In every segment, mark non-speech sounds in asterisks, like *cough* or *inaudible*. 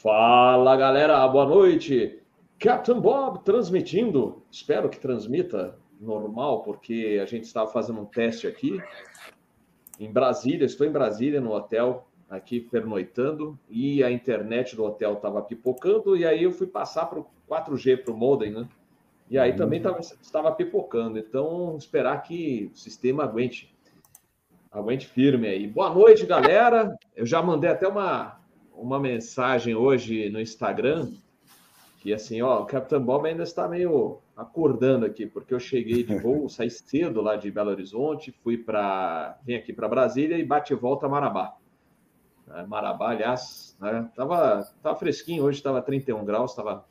Fala galera, boa noite. Captain Bob transmitindo. Espero que transmita normal, porque a gente estava fazendo um teste aqui em Brasília. Estou em Brasília no hotel, aqui pernoitando, e a internet do hotel estava pipocando. E aí eu fui passar para o 4G, para o modem, né? E aí também tava, estava pipocando. Então, esperar que o sistema aguente. Aguente firme aí. Boa noite, galera. Eu já mandei até uma, uma mensagem hoje no Instagram. Que assim, ó, o Capitão Bob ainda está meio acordando aqui, porque eu cheguei de *laughs* voo, saí cedo lá de Belo Horizonte, fui para. vim aqui para Brasília e bate e volta a Marabá. É, Marabá, aliás, né, tava, tava fresquinho, hoje estava 31 graus, estava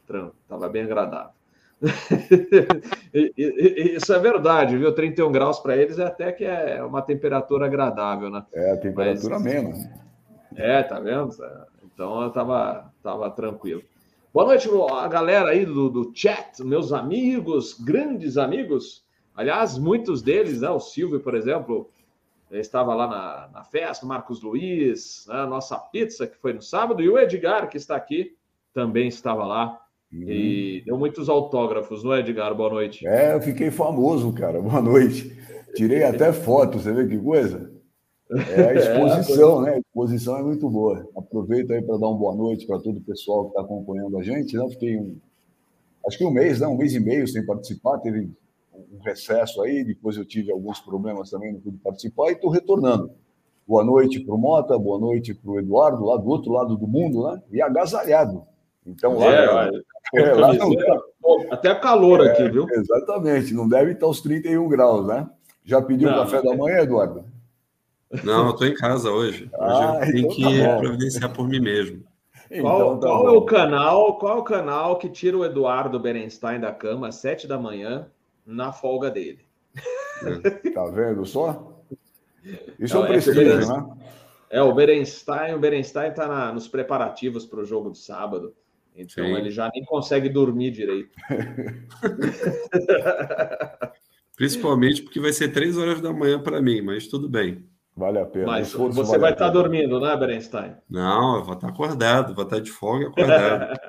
tava bem agradável. *laughs* Isso é verdade, viu? 31 graus para eles é até que é uma temperatura agradável, né? É, a temperatura Mas, menos. É, tá vendo? Então eu tava, tava tranquilo. Boa noite, a galera aí do, do chat, meus amigos, grandes amigos. Aliás, muitos deles, né? O Silvio, por exemplo, estava lá na, na festa, Marcos Luiz, né? nossa pizza que foi no sábado, e o Edgar, que está aqui, também estava lá. Uhum. E deu muitos autógrafos, não é, Edgar? Boa noite. É, eu fiquei famoso, cara. Boa noite. Tirei até foto, você vê que coisa? *laughs* É a exposição, é, né? A exposição é muito boa. Aproveito aí para dar uma boa noite para todo o pessoal que está acompanhando a gente. Né? Fiquei um, acho que um mês, né? um mês e meio sem participar, teve um recesso aí, depois eu tive alguns problemas também, não pude participar e estou retornando. Boa noite para o Mota, boa noite para o Eduardo, lá do outro lado do mundo, né? E agasalhado. Então, lá, é, *laughs* é, lá não. Até calor é, aqui, viu? Exatamente, não deve estar os 31 graus, né? Já pediu não, café da manhã, Eduardo? Não, eu estou em casa hoje. Hoje ah, eu tenho então que tá providenciar por mim mesmo. Então, qual, tá qual é o canal? Qual é o canal que tira o Eduardo Berenstein da cama às sete da manhã na folga dele? É. Tá vendo só? Isso é um é prestígio, né? É, o Berenstein, o Berenstein está nos preparativos para o jogo de sábado. Então Sim. ele já nem consegue dormir direito. *laughs* Principalmente porque vai ser três horas da manhã para mim, mas tudo bem. Vale a pena. Mas você vale vai estar tá dormindo, né, Berenstein? Não, eu vou estar tá acordado, vou estar tá de folga acordado.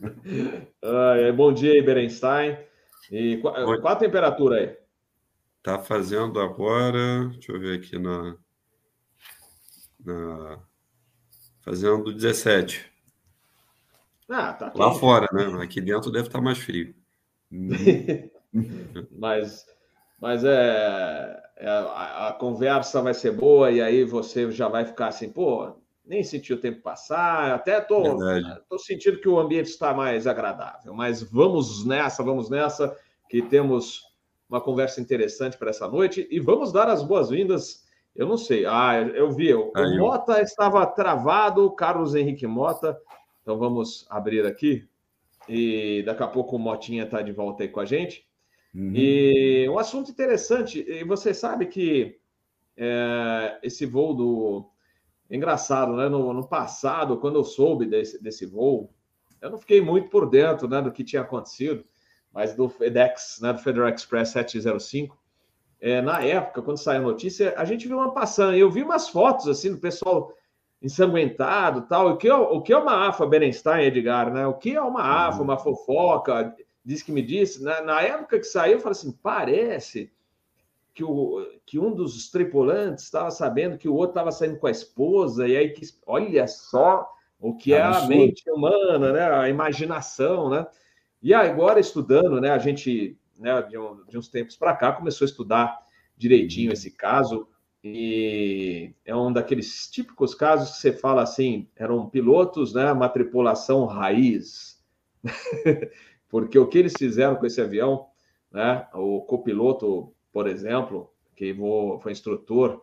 *laughs* ah, bom dia aí, Berenstein. E qual, qual a temperatura aí? Tá fazendo agora, deixa eu ver aqui na, na fazendo 17. Ah, tá Lá fora, né? Aqui dentro deve estar mais frio. *laughs* mas mas é, é a, a, conversa vai ser boa e aí você já vai ficar assim, pô, nem senti o tempo passar, até tô, tô sentindo que o ambiente está mais agradável. Mas vamos nessa, vamos nessa, que temos uma conversa interessante para essa noite e vamos dar as boas-vindas. Eu não sei, ah, eu vi, o, o Mota estava travado, Carlos Henrique Mota então vamos abrir aqui e daqui a pouco o Motinha está de volta aí com a gente. Uhum. E um assunto interessante, e você sabe que é, esse voo do. Engraçado, né? No, no, passado, quando eu soube desse, desse voo, eu não fiquei muito por dentro né, do que tinha acontecido, mas do FedEx, né, do Federal Express 705. É, na época, quando saiu a notícia, a gente viu uma passando. Eu vi umas fotos assim do pessoal ensanguentado tal. O que é, o que é uma AFA, Berenstein, Edgar, né? O que é uma AFA, uhum. uma fofoca? Diz que me disse. Na, na época que saiu, eu falei assim: parece que, o, que um dos tripulantes estava sabendo que o outro estava saindo com a esposa, e aí que olha só o que é a mente humana, né? A imaginação, né? E agora estudando, né? A gente, né, de, um, de uns tempos para cá, começou a estudar direitinho esse caso. E é um daqueles típicos casos que você fala assim, eram pilotos, né, uma tripulação raiz. *laughs* Porque o que eles fizeram com esse avião, né, o copiloto, por exemplo, que foi instrutor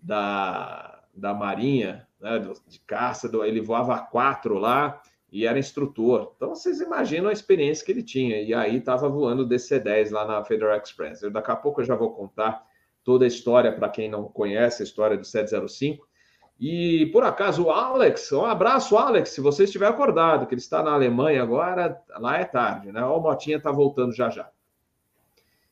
da, da Marinha, né, de caça, ele voava quatro lá e era instrutor. Então vocês imaginam a experiência que ele tinha. E aí estava voando o DC-10 lá na Federal Express. Eu, daqui a pouco eu já vou contar toda a história para quem não conhece a história do 705. E por acaso o Alex, um abraço, Alex, se você estiver acordado, que ele está na Alemanha agora, lá é tarde, né? O Motinha está voltando já já.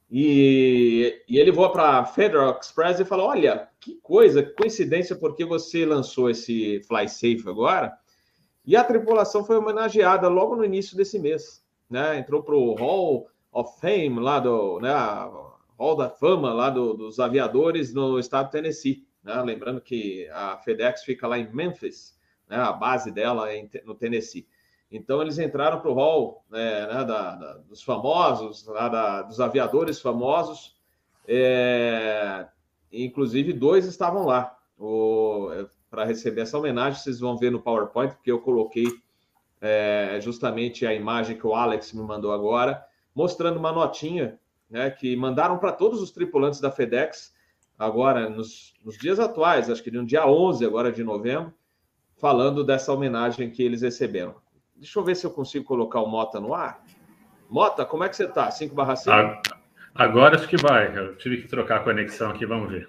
E, e ele voa para Federal Express e fala: Olha, que coisa, que coincidência, porque você lançou esse Fly Safe agora. E a tripulação foi homenageada logo no início desse mês. Né? Entrou para o Hall of Fame, lá do né, Hall da Fama lá do, dos aviadores no estado de Tennessee. Né? Lembrando que a FedEx fica lá em Memphis, né? a base dela é no Tennessee. Então, eles entraram para o hall né, né, da, da, dos famosos, da, dos aviadores famosos, é, inclusive dois estavam lá para receber essa homenagem. Vocês vão ver no PowerPoint, porque eu coloquei é, justamente a imagem que o Alex me mandou agora, mostrando uma notinha né, que mandaram para todos os tripulantes da FedEx, agora nos, nos dias atuais, acho que no dia 11 agora de novembro, falando dessa homenagem que eles receberam. Deixa eu ver se eu consigo colocar o Mota no ar. Mota, como é que você está? 5 barra 5? Agora acho que vai. Eu tive que trocar a conexão aqui, vamos ver.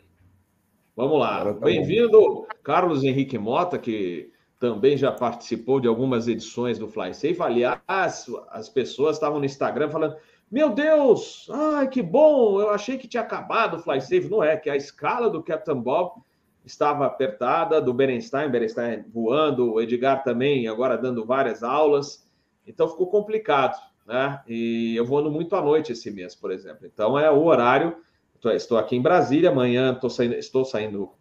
Vamos lá. Tá Bem-vindo, Carlos Henrique Mota, que também já participou de algumas edições do Fly Safe. Aliás, as pessoas estavam no Instagram falando: Meu Deus, ai que bom! Eu achei que tinha acabado o Fly Safe. Não é, que a escala do Captain Bob estava apertada, do Berenstein, Berenstein voando, o Edgar também, agora dando várias aulas. Então ficou complicado, né? E eu vou muito à noite esse mês, por exemplo. Então é o horário. Estou aqui em Brasília, amanhã saindo, estou saindo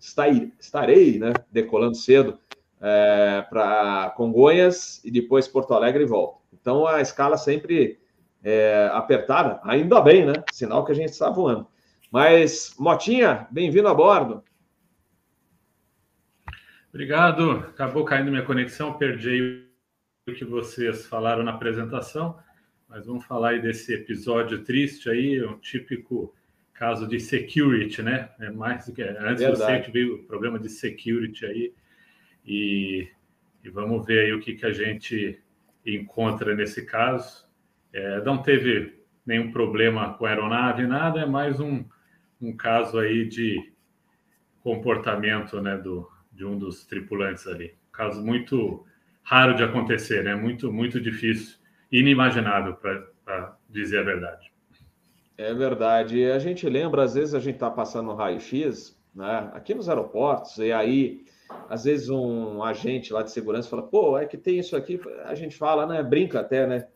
estarei, né? Decolando cedo é, para Congonhas e depois Porto Alegre e volto. Então a escala sempre é, apertada, ainda bem, né? Sinal que a gente está voando. Mas, Motinha, bem-vindo a bordo. Obrigado. Acabou caindo minha conexão, perdi o que vocês falaram na apresentação, mas vamos falar aí desse episódio triste aí, um típico caso de security, né? É mais do que antes Verdade. do safety veio o programa de security aí e, e, vamos ver aí o que, que a gente encontra nesse caso. É, não teve nenhum problema com a aeronave, nada, é mais um, um caso aí de comportamento, né, do, de um dos tripulantes ali. Caso muito raro de acontecer, né? Muito, muito difícil, inimaginável, para dizer a verdade. É verdade. A gente lembra, às vezes a gente está passando raio-x, né? Aqui nos aeroportos, e aí, às vezes, um agente lá de segurança fala: pô, é que tem isso aqui. A gente fala, né? Brinca até, né?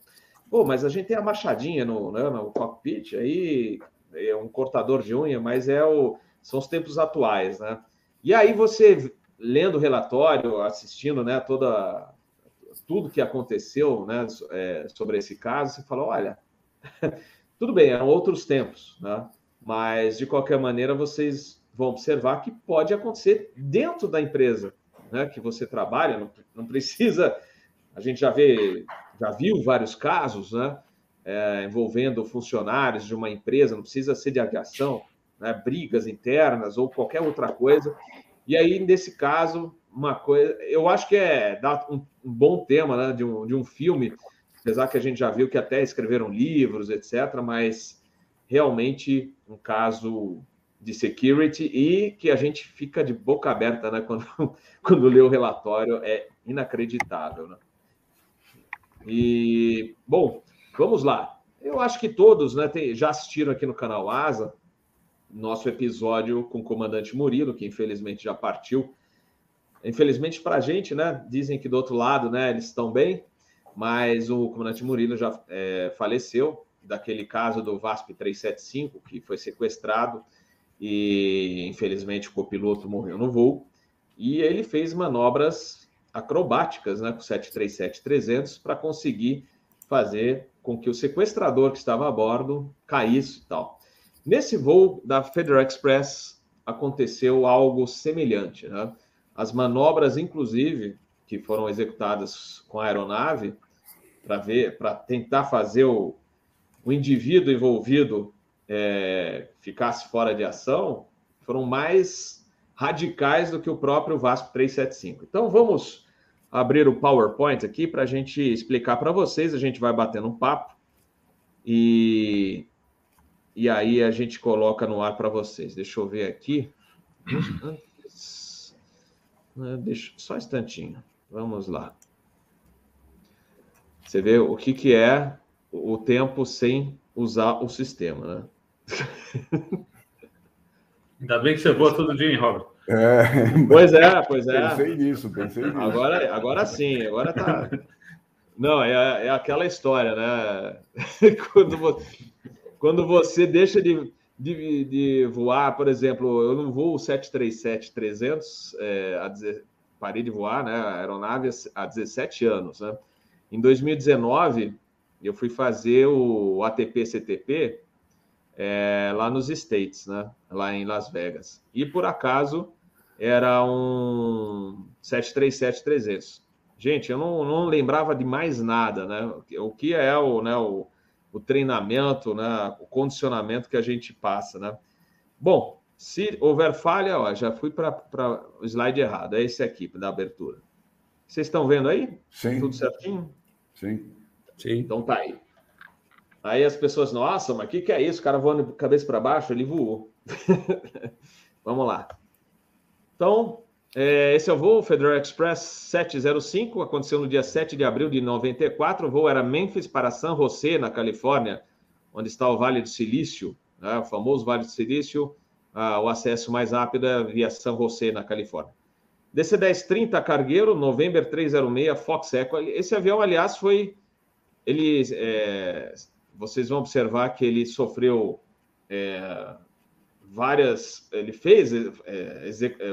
Pô, mas a gente tem a machadinha no, né, no cockpit, aí é um cortador de unha, mas é o, são os tempos atuais, né? E aí você lendo o relatório, assistindo né, toda, tudo que aconteceu né, é, sobre esse caso, você fala, olha, *laughs* tudo bem, eram outros tempos, né? mas de qualquer maneira vocês vão observar que pode acontecer dentro da empresa né, que você trabalha, não, não precisa, a gente já vê, já viu vários casos, né, é, envolvendo funcionários de uma empresa, não precisa ser de aviação, né, brigas internas ou qualquer outra coisa, e aí, nesse caso, uma coisa. Eu acho que é um, um bom tema né, de, um, de um filme, apesar que a gente já viu que até escreveram livros, etc., mas realmente um caso de security e que a gente fica de boca aberta né, *laughs* quando, quando lê o relatório, é inacreditável. Né? E, bom, vamos lá. Eu acho que todos né, já assistiram aqui no canal Asa nosso episódio com o comandante Murilo, que infelizmente já partiu. Infelizmente para a gente, né? Dizem que do outro lado, né? Eles estão bem, mas o comandante Murilo já é, faleceu daquele caso do VASP 375, que foi sequestrado e infelizmente o copiloto morreu no voo. E ele fez manobras acrobáticas, né, com 737-300 para conseguir fazer com que o sequestrador que estava a bordo caísse e tal. Nesse voo da Federal Express aconteceu algo semelhante. Né? As manobras, inclusive, que foram executadas com a aeronave para ver, para tentar fazer o, o indivíduo envolvido é, ficasse fora de ação, foram mais radicais do que o próprio VASP 375. Então vamos abrir o PowerPoint aqui para a gente explicar para vocês. A gente vai batendo um papo e e aí a gente coloca no ar para vocês. Deixa eu ver aqui. Né, deixa, só um instantinho. Vamos lá. Você vê o que, que é o tempo sem usar o sistema, né? Ainda bem que você voa todo dia, hein, Robert? É. Pois é, pois é. Pensei nisso, pensei nisso. Agora, agora sim, agora tá. Não, é, é aquela história, né? *laughs* quando, quando você deixa de, de, de, voar, por exemplo, eu não voo 737-300, é, parei de voar, né? A aeronave há 17 anos, né? Em 2019, eu fui fazer o ATP-CTP é, lá nos States, né? Lá em Las Vegas. E por acaso era um 737-300. Gente, eu não, não, lembrava de mais nada, né? O que é o, né, o, o treinamento, né, o condicionamento que a gente passa, né? Bom, se houver falha, ó, já fui para o slide errado, é esse aqui, da abertura. Vocês estão vendo aí? Sim. Tudo certinho? Sim. Sim. Então tá aí. Aí as pessoas, nossa, mas o que, que é isso? O cara voando de cabeça para baixo, ele voou. *laughs* Vamos lá. Então, é, esse é o voo Federal Express 705, aconteceu no dia 7 de abril de 94. O voo era Memphis para San José, na Califórnia, onde está o Vale do Silício, né, o famoso Vale do Silício. Ah, o acesso mais rápido é via San José, na Califórnia. DC-1030 Cargueiro, November 306 Fox Echo. Esse avião, aliás, foi. Ele, é, vocês vão observar que ele sofreu é, várias. Ele fez, é, é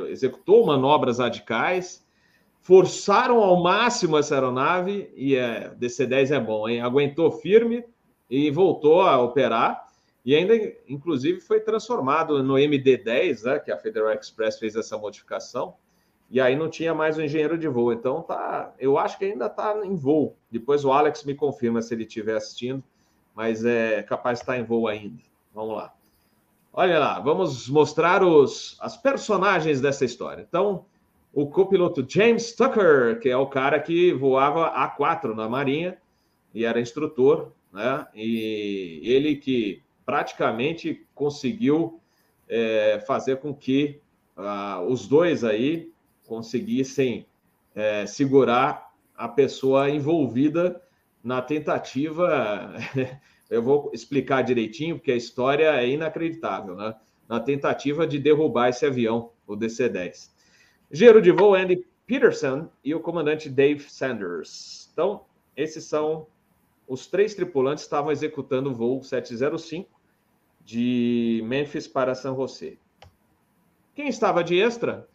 executou manobras radicais, forçaram ao máximo essa aeronave, e é, DC-10 é bom, hein? Aguentou firme e voltou a operar. E ainda, inclusive, foi transformado no MD-10, né, que a Federal Express fez essa modificação e aí não tinha mais o engenheiro de voo. Então tá, eu acho que ainda está em voo. Depois o Alex me confirma se ele estiver assistindo, mas é capaz de estar em voo ainda. Vamos lá. Olha lá, vamos mostrar os, as personagens dessa história. Então, o copiloto James Tucker, que é o cara que voava A4 na Marinha e era instrutor, né? E ele que praticamente conseguiu é, fazer com que uh, os dois aí conseguissem é, segurar a pessoa envolvida na tentativa. *laughs* Eu vou explicar direitinho, porque a história é inacreditável, né? Na tentativa de derrubar esse avião, o DC-10. Giro de voo Andy Peterson e o comandante Dave Sanders. Então, esses são os três tripulantes que estavam executando o voo 705 de Memphis para São José. Quem estava de extra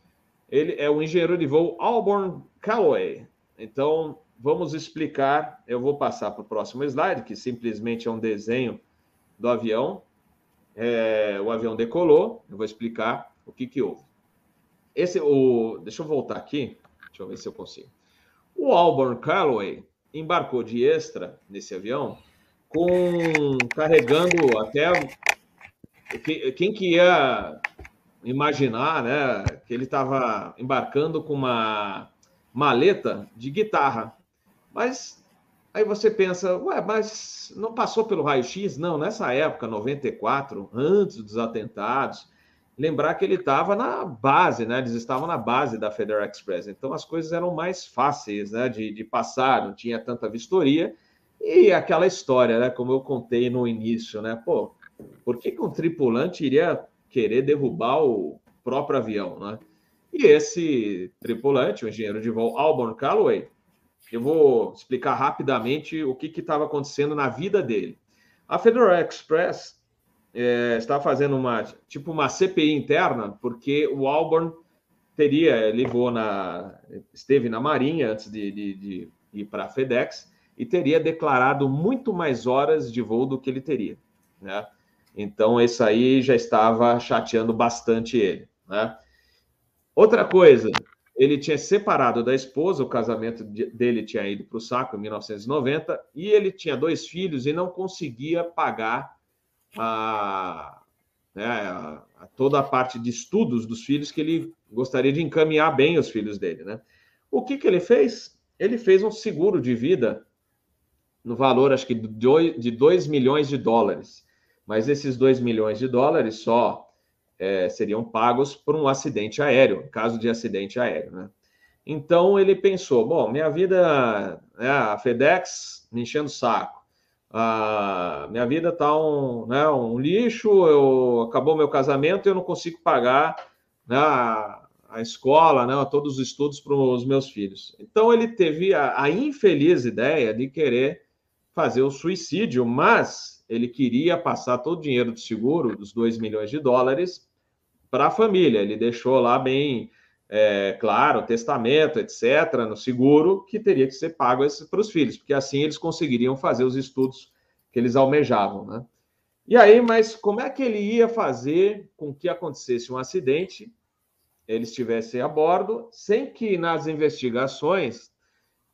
ele é o engenheiro de voo Auburn Calloway. Então, vamos explicar. Eu vou passar para o próximo slide, que simplesmente é um desenho do avião. É, o avião decolou. Eu vou explicar o que, que houve. Esse, o, deixa eu voltar aqui. Deixa eu ver se eu consigo. O Auburn Calloway embarcou de extra nesse avião, com carregando até quem que ia imaginar, né, que ele estava embarcando com uma maleta de guitarra. Mas aí você pensa, ué, mas não passou pelo raio-x? Não, nessa época, 94, antes dos atentados, lembrar que ele estava na base, né? Eles estavam na base da Federal Express. Então as coisas eram mais fáceis, né, de, de passar, não tinha tanta vistoria. E aquela história, né, como eu contei no início, né? Pô, por que, que um tripulante iria querer derrubar o próprio avião, né? E esse tripulante, o engenheiro de voo Auburn Calloway, eu vou explicar rapidamente o que estava acontecendo na vida dele. A Federal Express é, está fazendo uma tipo uma CPI interna, porque o Auburn teria, ele voou na, esteve na Marinha antes de, de, de ir para a FedEx e teria declarado muito mais horas de voo do que ele teria, né? Então, isso aí já estava chateando bastante ele. Né? Outra coisa, ele tinha separado da esposa, o casamento dele tinha ido para o saco em 1990, e ele tinha dois filhos e não conseguia pagar a, né, a, toda a parte de estudos dos filhos que ele gostaria de encaminhar bem os filhos dele. Né? O que, que ele fez? Ele fez um seguro de vida no valor, acho que, de 2 milhões de dólares mas esses 2 milhões de dólares só é, seriam pagos por um acidente aéreo, caso de acidente aéreo, né? Então ele pensou: bom, minha vida, né, a FedEx me enchendo o saco, a minha vida está um, né, um lixo, eu, acabou meu casamento eu não consigo pagar né, a, a escola, né, todos os estudos para os meus filhos. Então ele teve a, a infeliz ideia de querer fazer o suicídio, mas ele queria passar todo o dinheiro do seguro, dos 2 milhões de dólares, para a família. Ele deixou lá bem é, claro, testamento, etc., no seguro, que teria que ser pago para os filhos, porque assim eles conseguiriam fazer os estudos que eles almejavam, né? E aí, mas como é que ele ia fazer com que acontecesse um acidente, ele estivesse a bordo, sem que nas investigações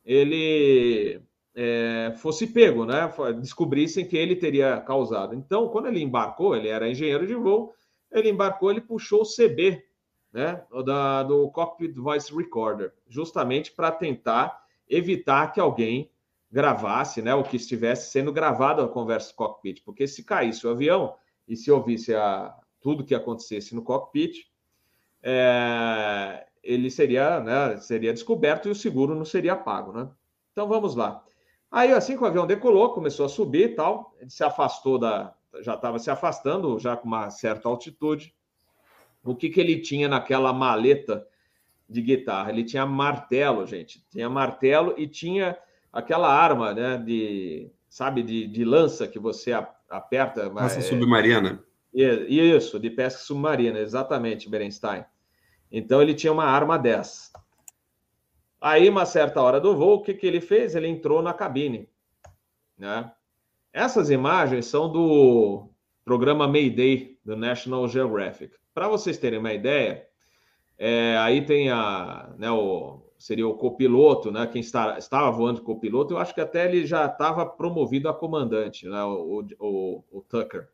ele é, fosse pego, né? Descobrissem que ele teria causado. Então, quando ele embarcou, ele era engenheiro de voo, ele embarcou, ele puxou o CB, né? Da, do Cockpit Voice Recorder, justamente para tentar evitar que alguém gravasse, né, o que estivesse sendo gravado a conversa do cockpit, porque se caísse o avião e se ouvisse a, tudo que acontecesse no cockpit, é, ele seria, né, seria descoberto e o seguro não seria pago, né? Então vamos lá. Aí assim que o avião decolou, começou a subir e tal, ele se afastou da, já estava se afastando, já com uma certa altitude. O que que ele tinha naquela maleta de guitarra? Ele tinha martelo, gente. Tinha martelo e tinha aquela arma, né, de, sabe, de, de lança que você aperta. Lança é, submarina. Isso, de pesca submarina, exatamente, Berenstein. Então ele tinha uma arma dessa. Aí, uma certa hora do voo, o que, que ele fez? Ele entrou na cabine. Né? Essas imagens são do programa Mayday do National Geographic. Para vocês terem uma ideia, é, aí tem a, né, o, seria o copiloto, né? Quem está, estava voando copiloto, eu acho que até ele já estava promovido a comandante, né? O, o, o Tucker.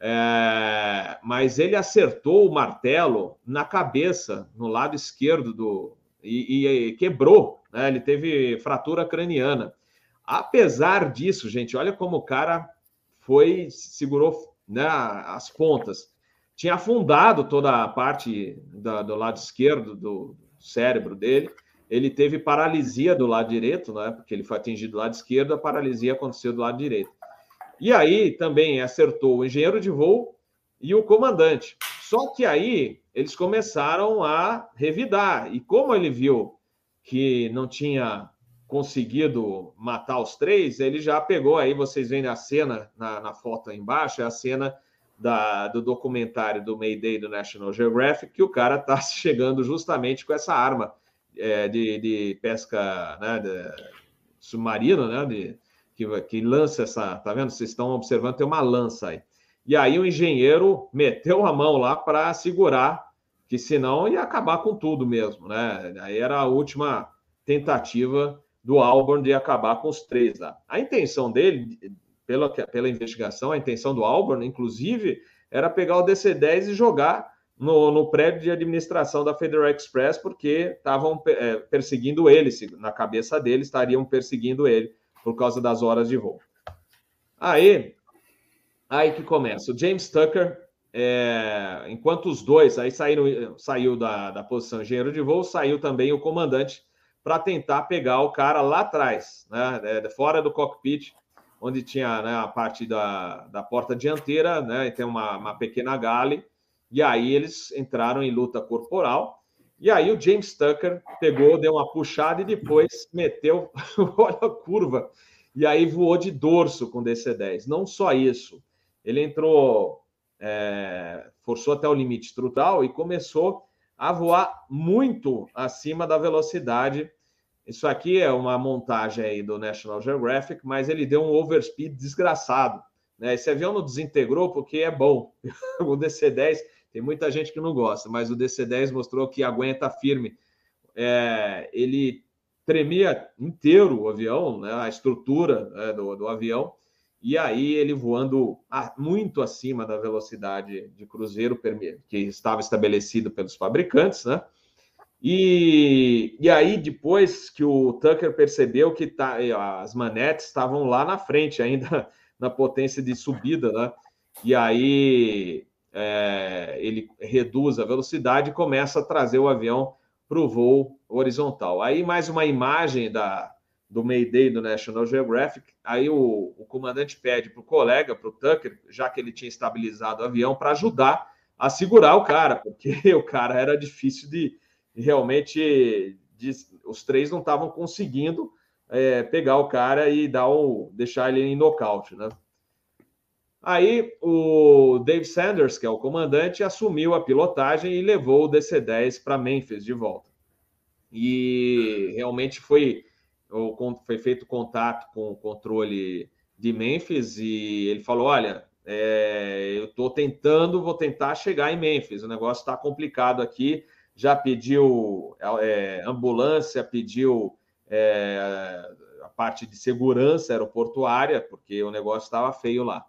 É, mas ele acertou o martelo na cabeça, no lado esquerdo do. e, e quebrou, né? Ele teve fratura craniana. Apesar disso, gente, olha como o cara foi, segurou né, as pontas. Tinha afundado toda a parte da, do lado esquerdo do cérebro dele ele teve paralisia do lado direito, né? Porque ele foi atingido do lado esquerdo, a paralisia aconteceu do lado direito. E aí também acertou o engenheiro de voo e o comandante. Só que aí eles começaram a revidar. E como ele viu que não tinha conseguido matar os três, ele já pegou. Aí vocês veem a cena na, na foto aí embaixo, é a cena da, do documentário do Mayday do National Geographic, que o cara está *laughs* chegando justamente com essa arma é, de, de, pesca né, de, submarina, né, de, que, que lança essa. Tá vendo? Vocês estão observando, tem uma lança aí. E aí o engenheiro meteu a mão lá para segurar, que senão ia acabar com tudo mesmo, né? Aí era a última tentativa do Auburn de acabar com os três lá. A intenção dele, pela, pela investigação, a intenção do Auburn, inclusive, era pegar o DC-10 e jogar no, no, prédio de administração da Federal Express, porque estavam é, perseguindo ele, na cabeça dele, estariam perseguindo ele por causa das horas de voo. Aí, aí que começa. O James Tucker, é, enquanto os dois aí saíram, saiu da, da posição engenheiro de voo, saiu também o comandante para tentar pegar o cara lá atrás, né, é, fora do cockpit, onde tinha né, a parte da, da porta dianteira, né, e tem uma, uma pequena gale e aí eles entraram em luta corporal. E aí o James Tucker pegou, deu uma puxada e depois meteu, *laughs* olha a curva. E aí voou de dorso com DC-10. Não só isso, ele entrou, é, forçou até o limite estrutural e começou a voar muito acima da velocidade. Isso aqui é uma montagem aí do National Geographic, mas ele deu um overspeed desgraçado. Né? Esse avião não desintegrou porque é bom. *laughs* o DC-10 tem muita gente que não gosta, mas o DC-10 mostrou que aguenta firme. É, ele tremia inteiro o avião, né, a estrutura né, do, do, avião, e aí ele voando muito acima da velocidade de cruzeiro que estava estabelecido pelos fabricantes, né? E, e aí, depois que o Tucker percebeu que tá, as manetes estavam lá na frente, ainda *laughs* na potência de subida, né? E aí é, ele reduz a velocidade e começa a trazer o avião para o voo horizontal. Aí mais uma imagem da, do Mayday do National Geographic. Aí o, o comandante pede para o colega, para o Tucker, já que ele tinha estabilizado o avião, para ajudar a segurar o cara, porque *laughs* o cara era difícil de, realmente os três não estavam conseguindo é, pegar o cara e dar o, deixar ele em nocaute, né? Aí o Dave Sanders, que é o comandante, assumiu a pilotagem e levou o DC-10 para Memphis de volta. E realmente foi, foi feito contato com o controle de Memphis e ele falou: olha, é, eu estou tentando, vou tentar chegar em Memphis. O negócio está complicado aqui. Já pediu é, ambulância, pediu é, a parte de segurança aeroportuária, porque o negócio estava feio lá.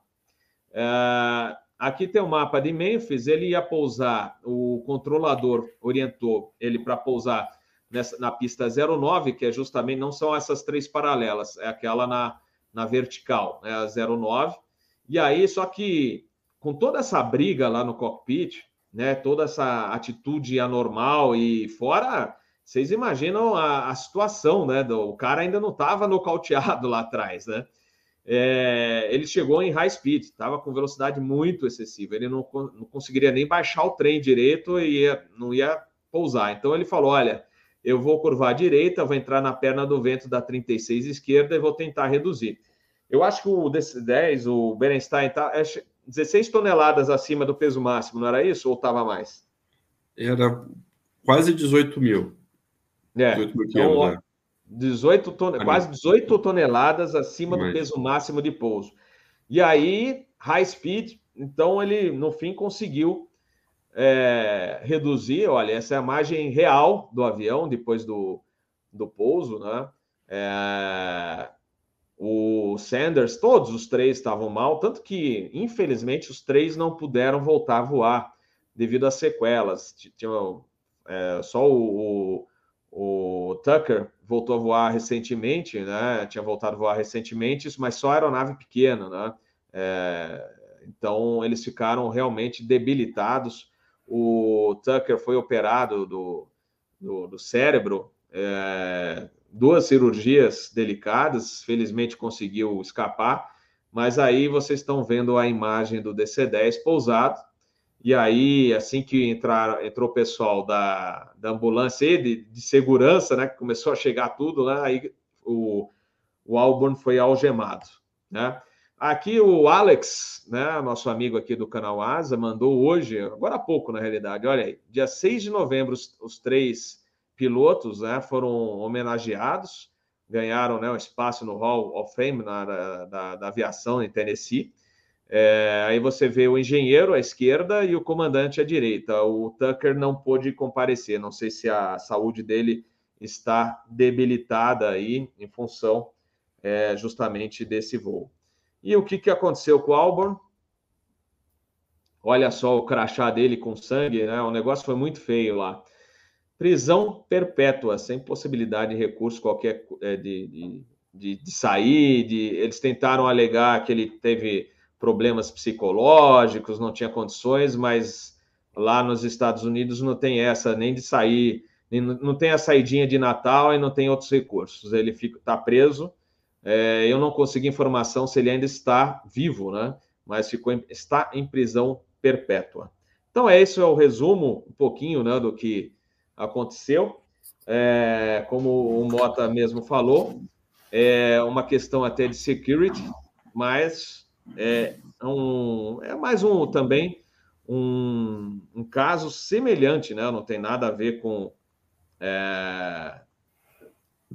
Uh, aqui tem o um mapa de Memphis, ele ia pousar, o controlador orientou ele para pousar nessa, na pista 09, que é justamente, não são essas três paralelas, é aquela na, na vertical, né, a 09. E aí, só que com toda essa briga lá no cockpit, né, toda essa atitude anormal e fora, vocês imaginam a, a situação, né? Do, o cara ainda não estava nocauteado lá atrás, né? é, ele chegou em high speed, estava com velocidade muito excessiva. Ele não, não, conseguiria nem baixar o trem direito e ia, não ia pousar. Então ele falou: Olha, eu vou curvar à direita, vou entrar na perna do vento da 36 esquerda e vou tentar reduzir. Eu acho que o DC-10, o Berenstein, está 16 toneladas acima do peso máximo, não era isso? Ou estava mais? Era quase 18 mil. É. 18 mil então, quilos, né? 18 ton... quase 18 toneladas acima do peso máximo de pouso. E aí, high speed, então ele no fim conseguiu é, reduzir. Olha, essa é a imagem real do avião depois do, do pouso, né? É, o Sanders, todos os três estavam mal, tanto que, infelizmente, os três não puderam voltar a voar devido às sequelas. Tinha, é, só o, o, o Tucker voltou a voar recentemente, né? Tinha voltado a voar recentemente, mas só aeronave pequena, né? É, então eles ficaram realmente debilitados. O Tucker foi operado do, do, do cérebro, é, duas cirurgias delicadas, felizmente conseguiu escapar, mas aí vocês estão vendo a imagem do DC-10 pousado e aí, assim que entrar, entrou o pessoal da, da ambulância e de, de segurança, né, que começou a chegar tudo, né, aí o, o Auburn foi algemado, né? Aqui o Alex, né, nosso amigo aqui do canal Asa, mandou hoje, agora há pouco na realidade, olha aí, dia 6 de novembro, os, os três pilotos né, foram homenageados, ganharam né, um espaço no Hall of Fame na, da, da aviação em Tennessee. É, aí você vê o engenheiro à esquerda e o comandante à direita. O Tucker não pôde comparecer. Não sei se a saúde dele está debilitada aí em função é, justamente desse voo. E o que, que aconteceu com o Auburn? Olha só o crachá dele com sangue, né? O negócio foi muito feio lá. Prisão perpétua, sem possibilidade de recurso qualquer é, de, de, de, sair. De... Eles tentaram alegar que ele teve problemas psicológicos, não tinha condições, mas lá nos Estados Unidos não tem essa nem de sair, nem, não tem a saidinha de Natal e não tem outros recursos. Ele está preso. É, eu não consegui informação se ele ainda está vivo, né? Mas ficou está em prisão perpétua. Então, é esse é o resumo, um pouquinho né, do que aconteceu. É, como o Mota mesmo falou, é uma questão até de security, mas é, um, é mais um também um, um caso semelhante, né? Não tem nada a ver com é,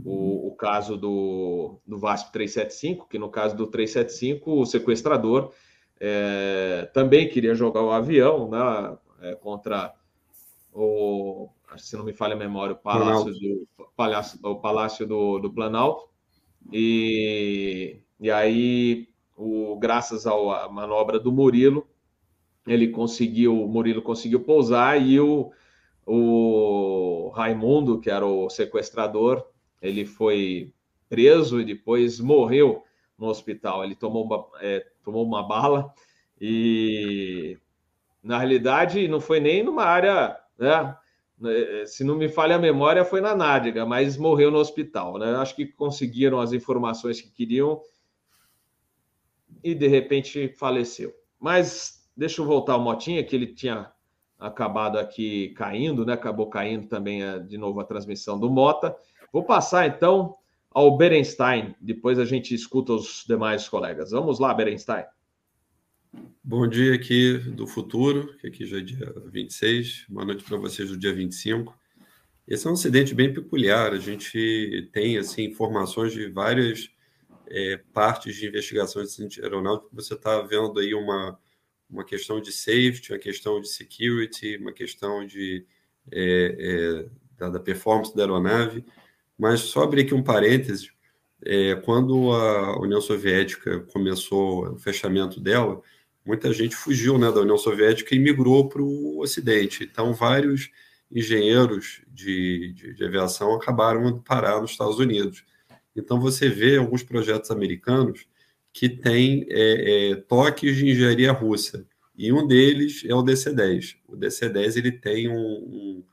o, o, caso do, do VASP 375, que no caso do 375, o sequestrador é, também queria jogar o avião né, é, contra o, se não me falha a memória, o Palácio, do, Palácio, o Palácio do, do Planalto. E, e aí o, graças à manobra do Murilo, ele conseguiu, o Murilo conseguiu pousar e o, o Raimundo, que era o sequestrador, ele foi preso e depois morreu no hospital. Ele tomou uma, é, tomou uma bala e, na realidade, não foi nem numa área, né? Se não me falha a memória, foi na nádega, mas morreu no hospital, né? Acho que conseguiram as informações que queriam e de repente faleceu. Mas deixa eu voltar ao Motinha, que ele tinha acabado aqui caindo, né? Acabou caindo também a, de novo a transmissão do Mota. Vou passar então ao Berenstein, depois a gente escuta os demais colegas. Vamos lá, Berenstein. Bom dia aqui do futuro, que aqui já é dia 26. Boa noite para vocês do dia 25. Esse é um acidente bem peculiar. A gente tem assim informações de várias é, partes de investigação de acidente aeronáutico. Você está vendo aí uma, uma questão de safety, uma questão de security, uma questão de, é, é, da, da, performance da aeronave. Mas só abrir aqui um parêntese. É, quando a União Soviética começou o fechamento dela, muita gente fugiu né, da União Soviética e migrou para o Ocidente. Então, vários engenheiros de, de, de, aviação acabaram indo parar nos Estados Unidos. Então, você vê alguns projetos americanos que têm é, é, toques de engenharia russa, e um deles é o DC-10. O DC-10 ele tem um, um,